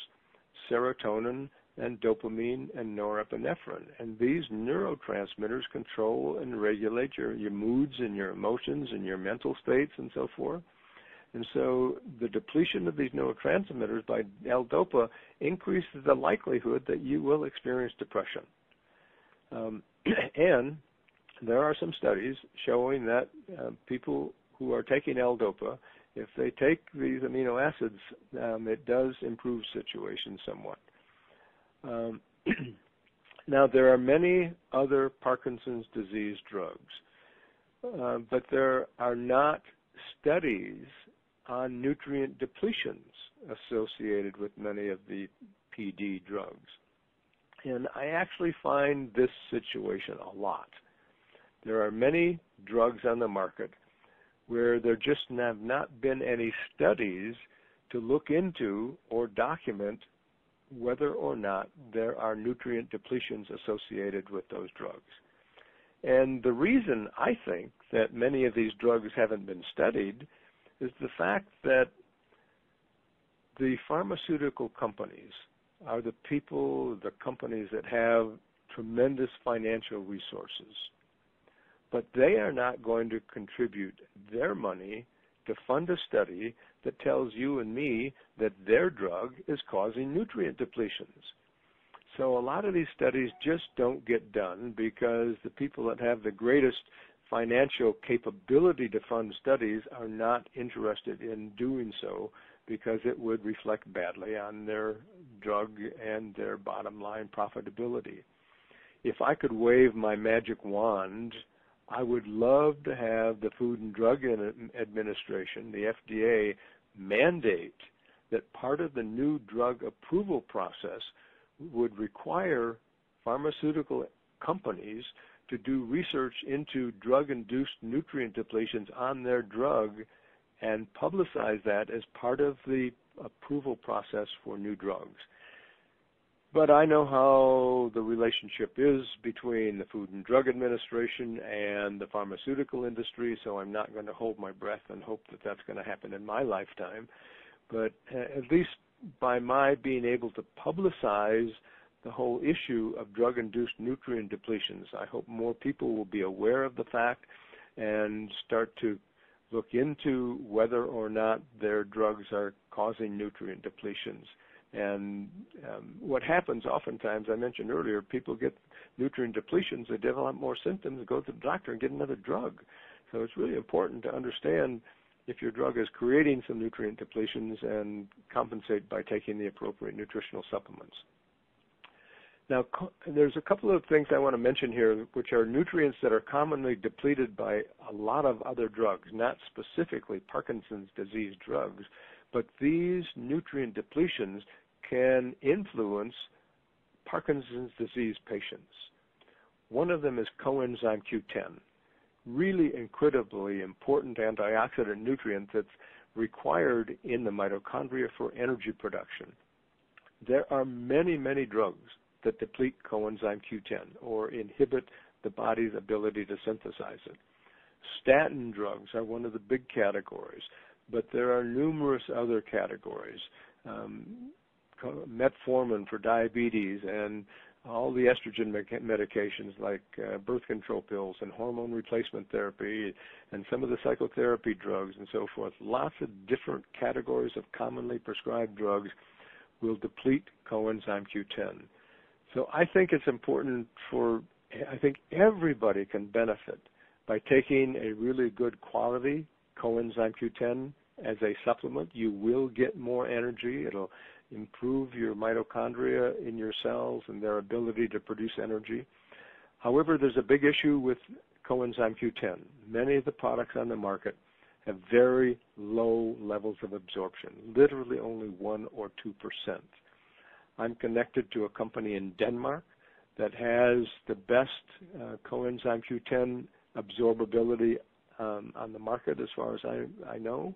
serotonin and dopamine and norepinephrine. And these neurotransmitters control and regulate your, your moods and your emotions and your mental states and so forth. And so the depletion of these neurotransmitters by L-DOPA increases the likelihood that you will experience depression. Um, and there are some studies showing that uh, people who are taking L-DOPA, if they take these amino acids, um, it does improve situations somewhat. Um, now, there are many other Parkinson's disease drugs, uh, but there are not studies on nutrient depletions associated with many of the PD drugs. And I actually find this situation a lot. There are many drugs on the market where there just have not been any studies to look into or document whether or not there are nutrient depletions associated with those drugs. And the reason I think that many of these drugs haven't been studied is the fact that the pharmaceutical companies are the people, the companies that have tremendous financial resources. But they are not going to contribute their money to fund a study that tells you and me that their drug is causing nutrient depletions. So a lot of these studies just don't get done because the people that have the greatest financial capability to fund studies are not interested in doing so because it would reflect badly on their drug and their bottom line profitability. If I could wave my magic wand, I would love to have the Food and Drug Administration, the FDA, mandate that part of the new drug approval process would require pharmaceutical companies to do research into drug-induced nutrient depletions on their drug and publicize that as part of the approval process for new drugs. But I know how the relationship is between the Food and Drug Administration and the pharmaceutical industry, so I'm not going to hold my breath and hope that that's going to happen in my lifetime. But uh, at least by my being able to publicize the whole issue of drug-induced nutrient depletions. I hope more people will be aware of the fact and start to look into whether or not their drugs are causing nutrient depletions. And um, what happens oftentimes, I mentioned earlier, people get nutrient depletions, they develop more symptoms, go to the doctor and get another drug. So it's really important to understand if your drug is creating some nutrient depletions and compensate by taking the appropriate nutritional supplements. Now, there's a couple of things I want to mention here, which are nutrients that are commonly depleted by a lot of other drugs, not specifically Parkinson's disease drugs, but these nutrient depletions can influence Parkinson's disease patients. One of them is coenzyme Q10, really incredibly important antioxidant nutrient that's required in the mitochondria for energy production. There are many, many drugs that deplete coenzyme Q10 or inhibit the body's ability to synthesize it. Statin drugs are one of the big categories, but there are numerous other categories. Um, metformin for diabetes and all the estrogen medications like uh, birth control pills and hormone replacement therapy and some of the psychotherapy drugs and so forth. Lots of different categories of commonly prescribed drugs will deplete coenzyme Q10. So I think it's important for, I think everybody can benefit by taking a really good quality coenzyme Q10 as a supplement. You will get more energy. It'll improve your mitochondria in your cells and their ability to produce energy. However, there's a big issue with coenzyme Q10. Many of the products on the market have very low levels of absorption, literally only 1 or 2%. I'm connected to a company in Denmark that has the best uh, coenzyme Q10 absorbability um, on the market as far as I, I know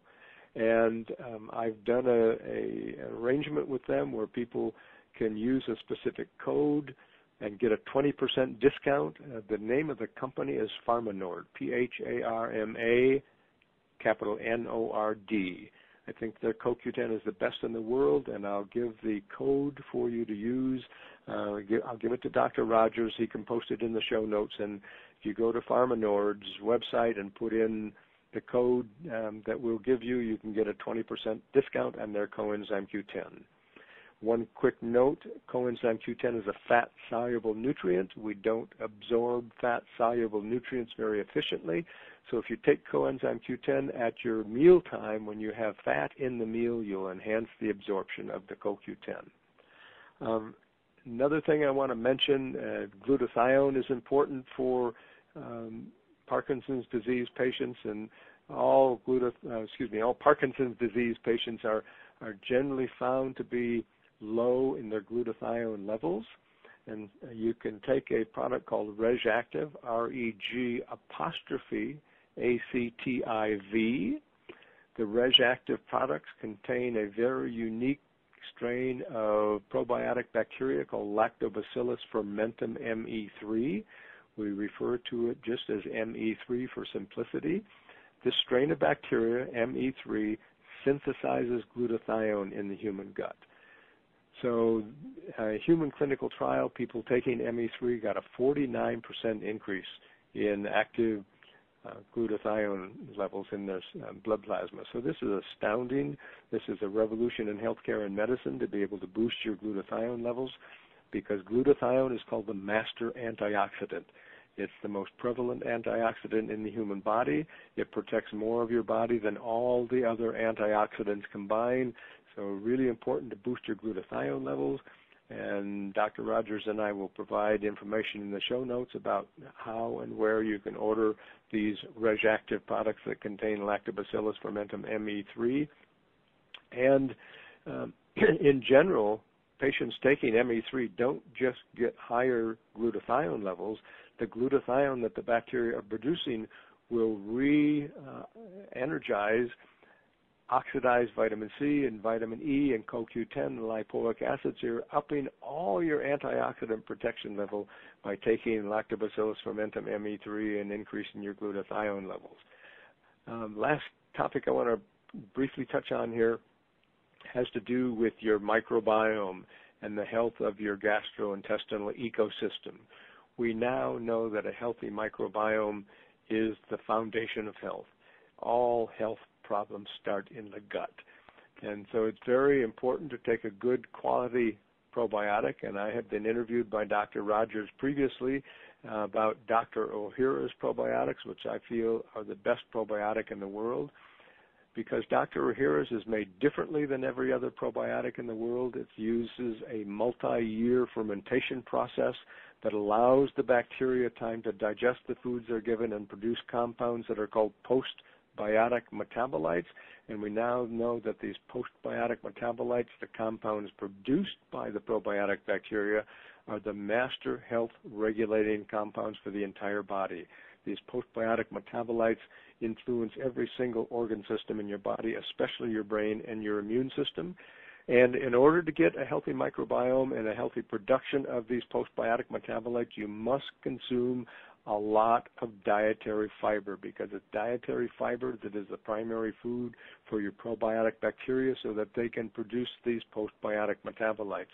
and um, I've done a, a arrangement with them where people can use a specific code and get a 20% discount. Uh, the name of the company is PharmaNord, P-H-A-R-M-A, capital N-O-R-D. I think their CoQ10 is the best in the world, and I'll give the code for you to use. Uh, I'll give it to Dr. Rogers. He can post it in the show notes. And if you go to PharmaNord's website and put in the code um, that we'll give you, you can get a 20% discount on their coenzyme Q10. One quick note, coenzyme Q10 is a fat-soluble nutrient. We don't absorb fat-soluble nutrients very efficiently. So if you take coenzyme Q10 at your mealtime, when you have fat in the meal, you'll enhance the absorption of the CoQ10. Um, another thing I want to mention, uh, glutathione is important for um, Parkinson's disease patients and all gluta, uh, excuse me, all Parkinson's disease patients are are generally found to be low in their glutathione levels. And you can take a product called RegActiv, R-E-G apostrophe A-C-T-I-V. The RegActiv products contain a very unique strain of probiotic bacteria called Lactobacillus fermentum ME3, we refer to it just as ME3 for simplicity. This strain of bacteria, ME3, synthesizes glutathione in the human gut. So, a human clinical trial, people taking ME3 got a 49% increase in active glutathione levels in their uh, blood plasma. So this is astounding. This is a revolution in healthcare and medicine to be able to boost your glutathione levels because glutathione is called the master antioxidant. It's the most prevalent antioxidant in the human body. It protects more of your body than all the other antioxidants combined. So really important to boost your glutathione levels. And Dr. Rogers and I will provide information in the show notes about how and where you can order these RegActiv products that contain Lactobacillus fermentum ME3. And um, in general, patients taking ME3 don't just get higher glutathione levels, the glutathione that the bacteria are producing will re-energize uh, oxidized vitamin C and vitamin E and CoQ10 and lipoic acid. So you're upping all your antioxidant protection level by taking Lactobacillus fermentum ME3 and increasing your glutathione levels. Um, last topic I want to briefly touch on here has to do with your microbiome and the health of your gastrointestinal ecosystem we now know that a healthy microbiome is the foundation of health. All health problems start in the gut. And so it's very important to take a good quality probiotic. And I have been interviewed by Dr. Rogers previously uh, about Dr. Ohhira's probiotics, which I feel are the best probiotic in the world. Because Dr. Ohhira's is made differently than every other probiotic in the world. It uses a multi-year fermentation process that allows the bacteria time to digest the foods they're given and produce compounds that are called postbiotic metabolites. And we now know that these postbiotic metabolites, the compounds produced by the probiotic bacteria, are the master health regulating compounds for the entire body. These postbiotic metabolites influence every single organ system in your body, especially your brain and your immune system. And in order to get a healthy microbiome and a healthy production of these postbiotic metabolites, you must consume a lot of dietary fiber because it's dietary fiber that is the primary food for your probiotic bacteria so that they can produce these postbiotic metabolites.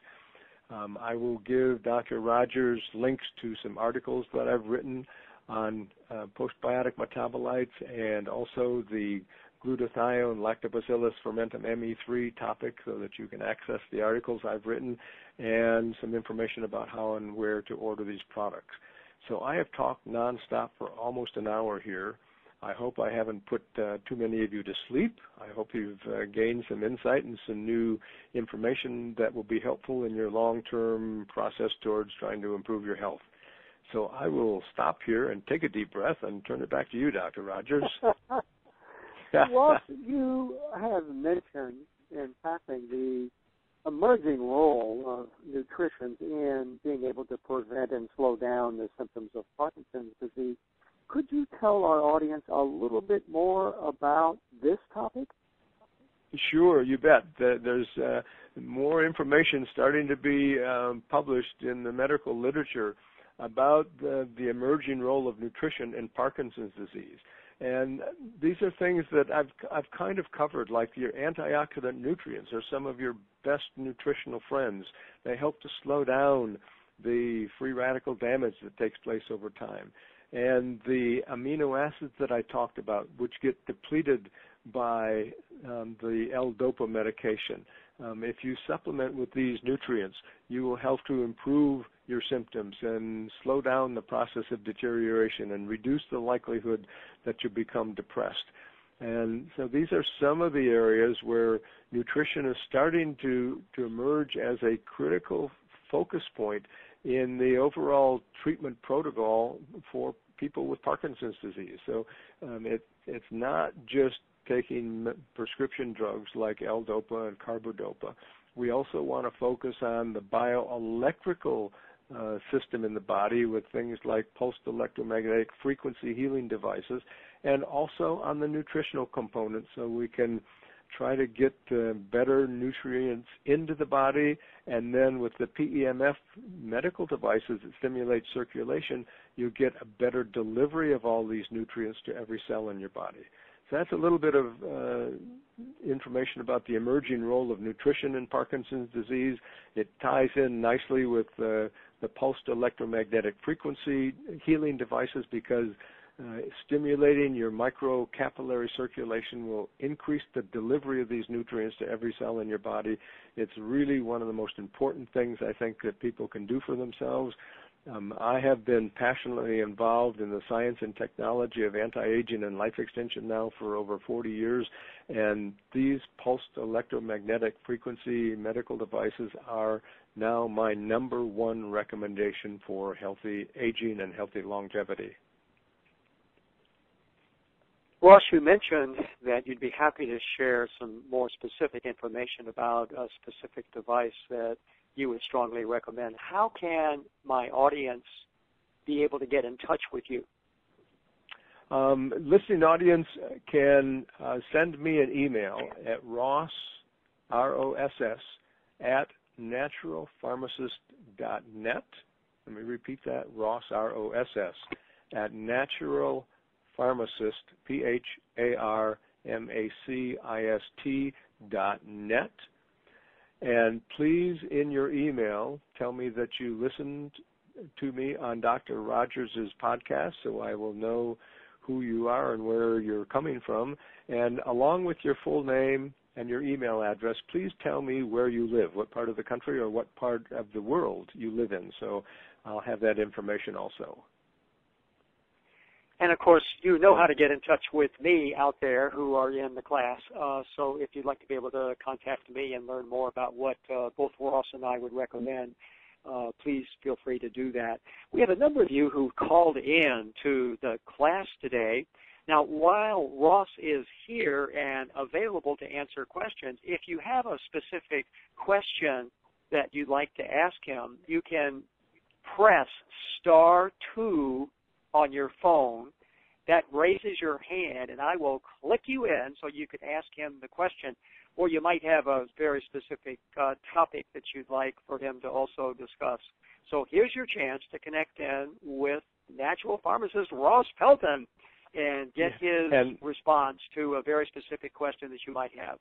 Um, I will give Dr. Rogers links to some articles that I've written on uh, postbiotic metabolites and also the glutathione lactobacillus fermentum ME3 topic so that you can access the articles I've written and some information about how and where to order these products. So I have talked nonstop for almost an hour here. I hope I haven't put uh, too many of you to sleep. I hope you've uh, gained some insight and some new information that will be helpful in your long-term process towards trying to improve your health. So I will stop here and take a deep breath and turn it back to you, Dr. Rogers. well, you have mentioned in passing the emerging role of nutrition in being able to prevent and slow down the symptoms of Parkinson's disease. Could you tell our audience a little bit more about this topic? Sure, you bet. There's uh, more information starting to be um, published in the medical literature about the, the emerging role of nutrition in Parkinson's disease. And these are things that I've I've kind of covered, like your antioxidant nutrients are some of your best nutritional friends. They help to slow down the free radical damage that takes place over time. And the amino acids that I talked about, which get depleted by um, the L-DOPA medication, um, if you supplement with these nutrients, you will help to improve your symptoms and slow down the process of deterioration and reduce the likelihood that you become depressed. And so these are some of the areas where nutrition is starting to, to emerge as a critical focus point in the overall treatment protocol for people with Parkinson's disease. So um, it, it's not just taking prescription drugs like L-DOPA and carbidopa. We also want to focus on the bioelectrical uh, system in the body with things like pulsed electromagnetic frequency healing devices, and also on the nutritional component so we can try to get uh, better nutrients into the body and then with the PEMF medical devices that stimulate circulation you get a better delivery of all these nutrients to every cell in your body. So that's a little bit of uh, information about the emerging role of nutrition in Parkinson's disease. It ties in nicely with uh, the pulsed electromagnetic frequency healing devices because uh, stimulating your microcapillary circulation will increase the delivery of these nutrients to every cell in your body. It's really one of the most important things I think that people can do for themselves. Um, I have been passionately involved in the science and technology of anti-aging and life extension now for over 40 years, and these pulsed electromagnetic frequency medical devices are now my number one recommendation for healthy aging and healthy longevity. Ross, you mentioned that you'd be happy to share some more specific information about a specific device that you would strongly recommend. How can my audience be able to get in touch with you? Um, listening audience can uh, send me an email at ross, R-O-S-S, at naturalpharmacist.net. Let me repeat that, ross, R-O-S-S, at naturalpharmacist, P-H-A-R-M-A-C-I-S-T dot net. And please, in your email, tell me that you listened to me on Dr. Rogers' podcast so I will know who you are and where you're coming from. And along with your full name and your email address, please tell me where you live, what part of the country or what part of the world you live in. So I'll have that information also. And of course, you know how to get in touch with me out there who are in the class. Uh, so if you'd like to be able to contact me and learn more about what uh, both Ross and I would recommend, uh, please feel free to do that. We have a number of you who called in to the class today. Now, while Ross is here and available to answer questions, if you have a specific question that you'd like to ask him, you can press star two on your phone that raises your hand, and I will click you in so you can ask him the question. Or you might have a very specific uh, topic that you'd like for him to also discuss. So here's your chance to connect in with natural pharmacist Ross Pelton and get his and, response to a very specific question that you might have.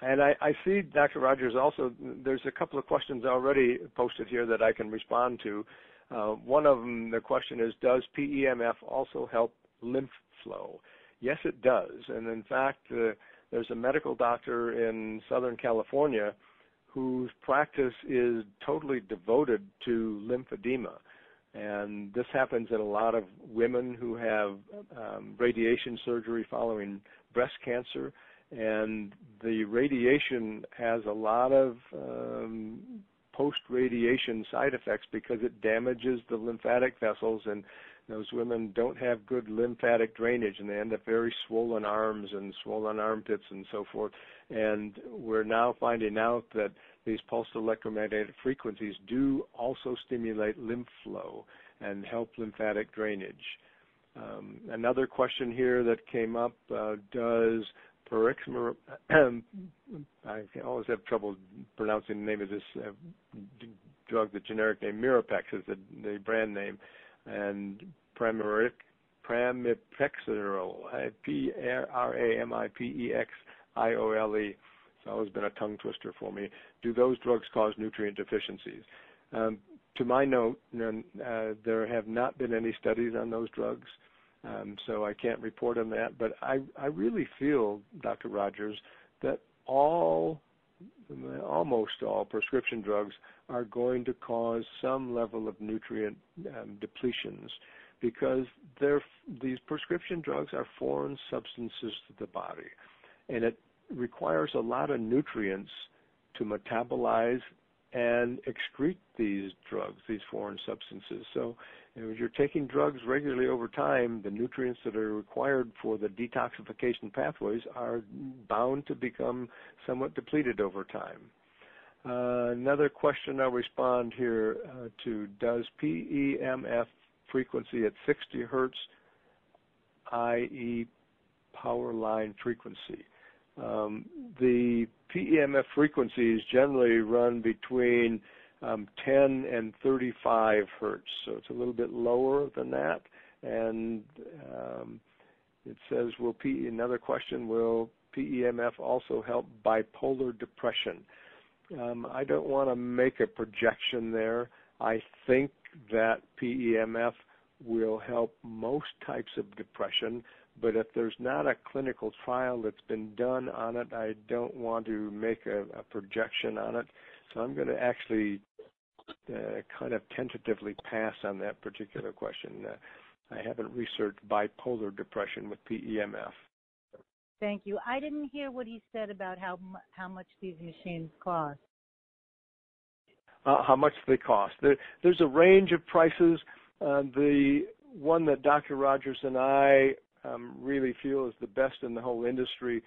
And I, I see, Dr. Rogers, also there's a couple of questions already posted here that I can respond to. Uh, one of them, the question is, does PEMF also help lymph flow? Yes, it does. And in fact, uh, there's a medical doctor in Southern California whose practice is totally devoted to lymphedema. And this happens in a lot of women who have um, radiation surgery following breast cancer. And the radiation has a lot of um, post-radiation side effects because it damages the lymphatic vessels and those women don't have good lymphatic drainage and they end up very swollen arms and swollen armpits and so forth. And we're now finding out that these pulsed electromagnetic frequencies do also stimulate lymph flow and help lymphatic drainage. Um, another question here that came up, uh, does Parixmer, I always have trouble pronouncing the name of this uh, drug, the generic name Mirapex is the, the brand name, and Pramipexole, P-R-A-M-I-P-E-X-I-O-L-E. Always been a tongue twister for me. Do those drugs cause nutrient deficiencies? Um, to my note, uh, there have not been any studies on those drugs, um, so I can't report on that. But I, I really feel, Dr. Rogers, that all, almost all prescription drugs are going to cause some level of nutrient um, depletions because these prescription drugs are foreign substances to the body, and it requires a lot of nutrients to metabolize and excrete these drugs, these foreign substances. So if you're taking drugs regularly over time, the nutrients that are required for the detoxification pathways are bound to become somewhat depleted over time. Uh, another question I'll respond here uh, to, does PEMF frequency at 60 hertz, i.e. power line frequency, um, the PEMF frequencies generally run between um, 10 and 35 hertz, so it's a little bit lower than that. And um, it says, will P, another question, will PEMF also help bipolar depression? Um, I don't want to make a projection there. I think that PEMF will help most types of depression, but if there's not a clinical trial that's been done on it, I don't want to make a, a projection on it. So I'm going to actually uh, kind of tentatively pass on that particular question. Uh, I haven't researched bipolar depression with PEMF. Thank you. I didn't hear what he said about how how much these machines cost. Uh, how much they cost? There, there's a range of prices. Uh, the one that Dr. Rogers and I um, really feel is the best in the whole industry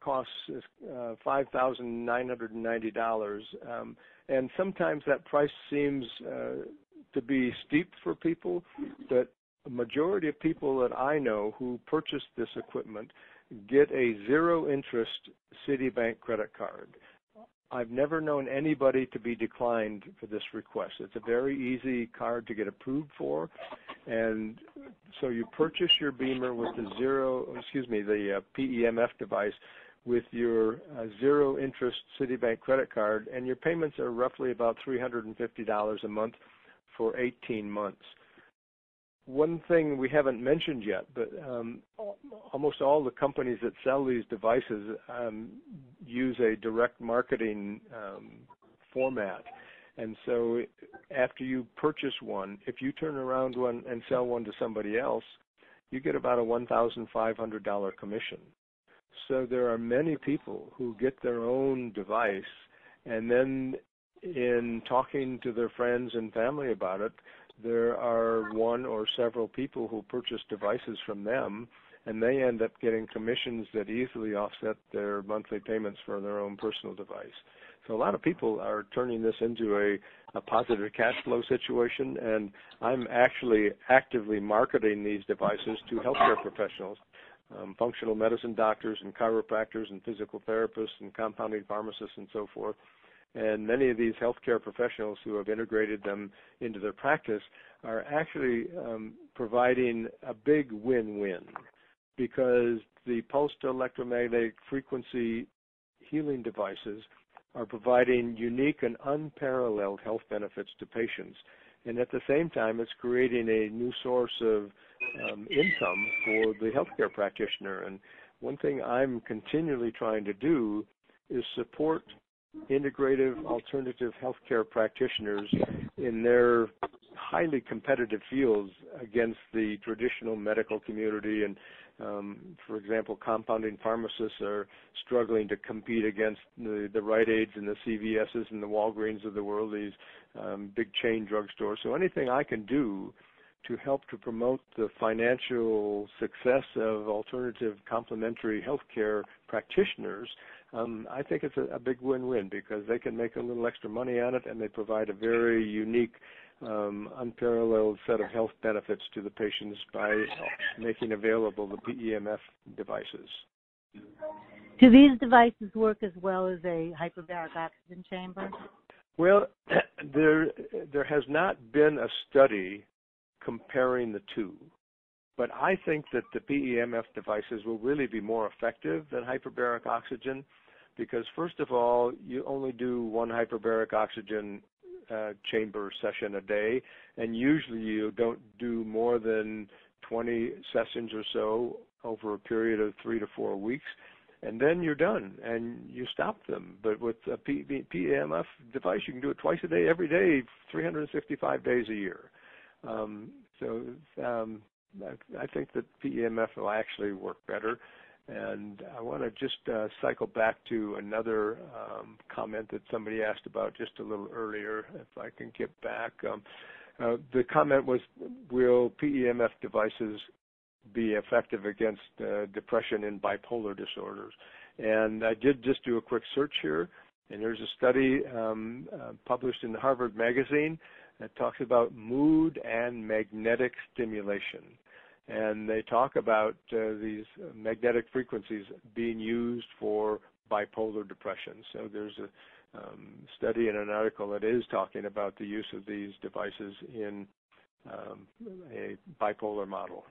costs uh, $5,990. Um, and sometimes that price seems uh, to be steep for people, but a majority of people that I know who purchase this equipment get a zero interest Citibank credit card. I've never known anybody to be declined for this request. It's a very easy card to get approved for, and so you purchase your BEMER with the zero, excuse me, the uh, PEMF device with your uh, zero interest Citibank credit card, and your payments are roughly about $350 a month for 18 months one thing we haven't mentioned yet, but um, almost all the companies that sell these devices um, use a direct marketing um, format. And so after you purchase one, if you turn around one and sell one to somebody else, you get about a $1,500 commission. So there are many people who get their own device and then in talking to their friends and family about it, there are one or several people who purchase devices from them and they end up getting commissions that easily offset their monthly payments for their own personal device. So a lot of people are turning this into a, a positive cash flow situation, and I'm actually actively marketing these devices to healthcare professionals, um, functional medicine doctors and chiropractors and physical therapists and compounding pharmacists and so forth. And many of these healthcare professionals who have integrated them into their practice are actually um, providing a big win-win because the pulsed electromagnetic frequency healing devices are providing unique and unparalleled health benefits to patients. And at the same time, it's creating a new source of um, income for the healthcare practitioner. And one thing I'm continually trying to do is support integrative alternative healthcare practitioners in their highly competitive fields against the traditional medical community and um, for example, compounding pharmacists are struggling to compete against the, the Rite Aids and the CVSs and the Walgreens of the world, these um, big chain drugstores. So anything I can do to help to promote the financial success of alternative complementary healthcare practitioners, um, I think it's a, a big win-win because they can make a little extra money on it and they provide a very unique um, unparalleled set of health benefits to the patients by making available the PEMF devices. Do these devices work as well as a hyperbaric oxygen chamber? Well, there there has not been a study comparing the two, but I think that the PEMF devices will really be more effective than hyperbaric oxygen because first of all, you only do one hyperbaric oxygen uh, chamber session a day, and usually you don't do more than 20 sessions or so over a period of three to four weeks, and then you're done and you stop them. But with a PEMF device, you can do it twice a day, every day, 365 days a year. Um, so um, I, think that PEMF will actually work better. And I want to just uh, cycle back to another um, comment that somebody asked about just a little earlier, if I can get back. Uh, the comment was, will PEMF devices be effective against uh, depression and bipolar disorders? And I did just do a quick search here, and there's a study published in the Harvard Magazine that talks about mood and magnetic stimulation and they talk about uh, these magnetic frequencies being used for bipolar depression. So there's a um, study in an article that is talking about the use of these devices in um, a bipolar model.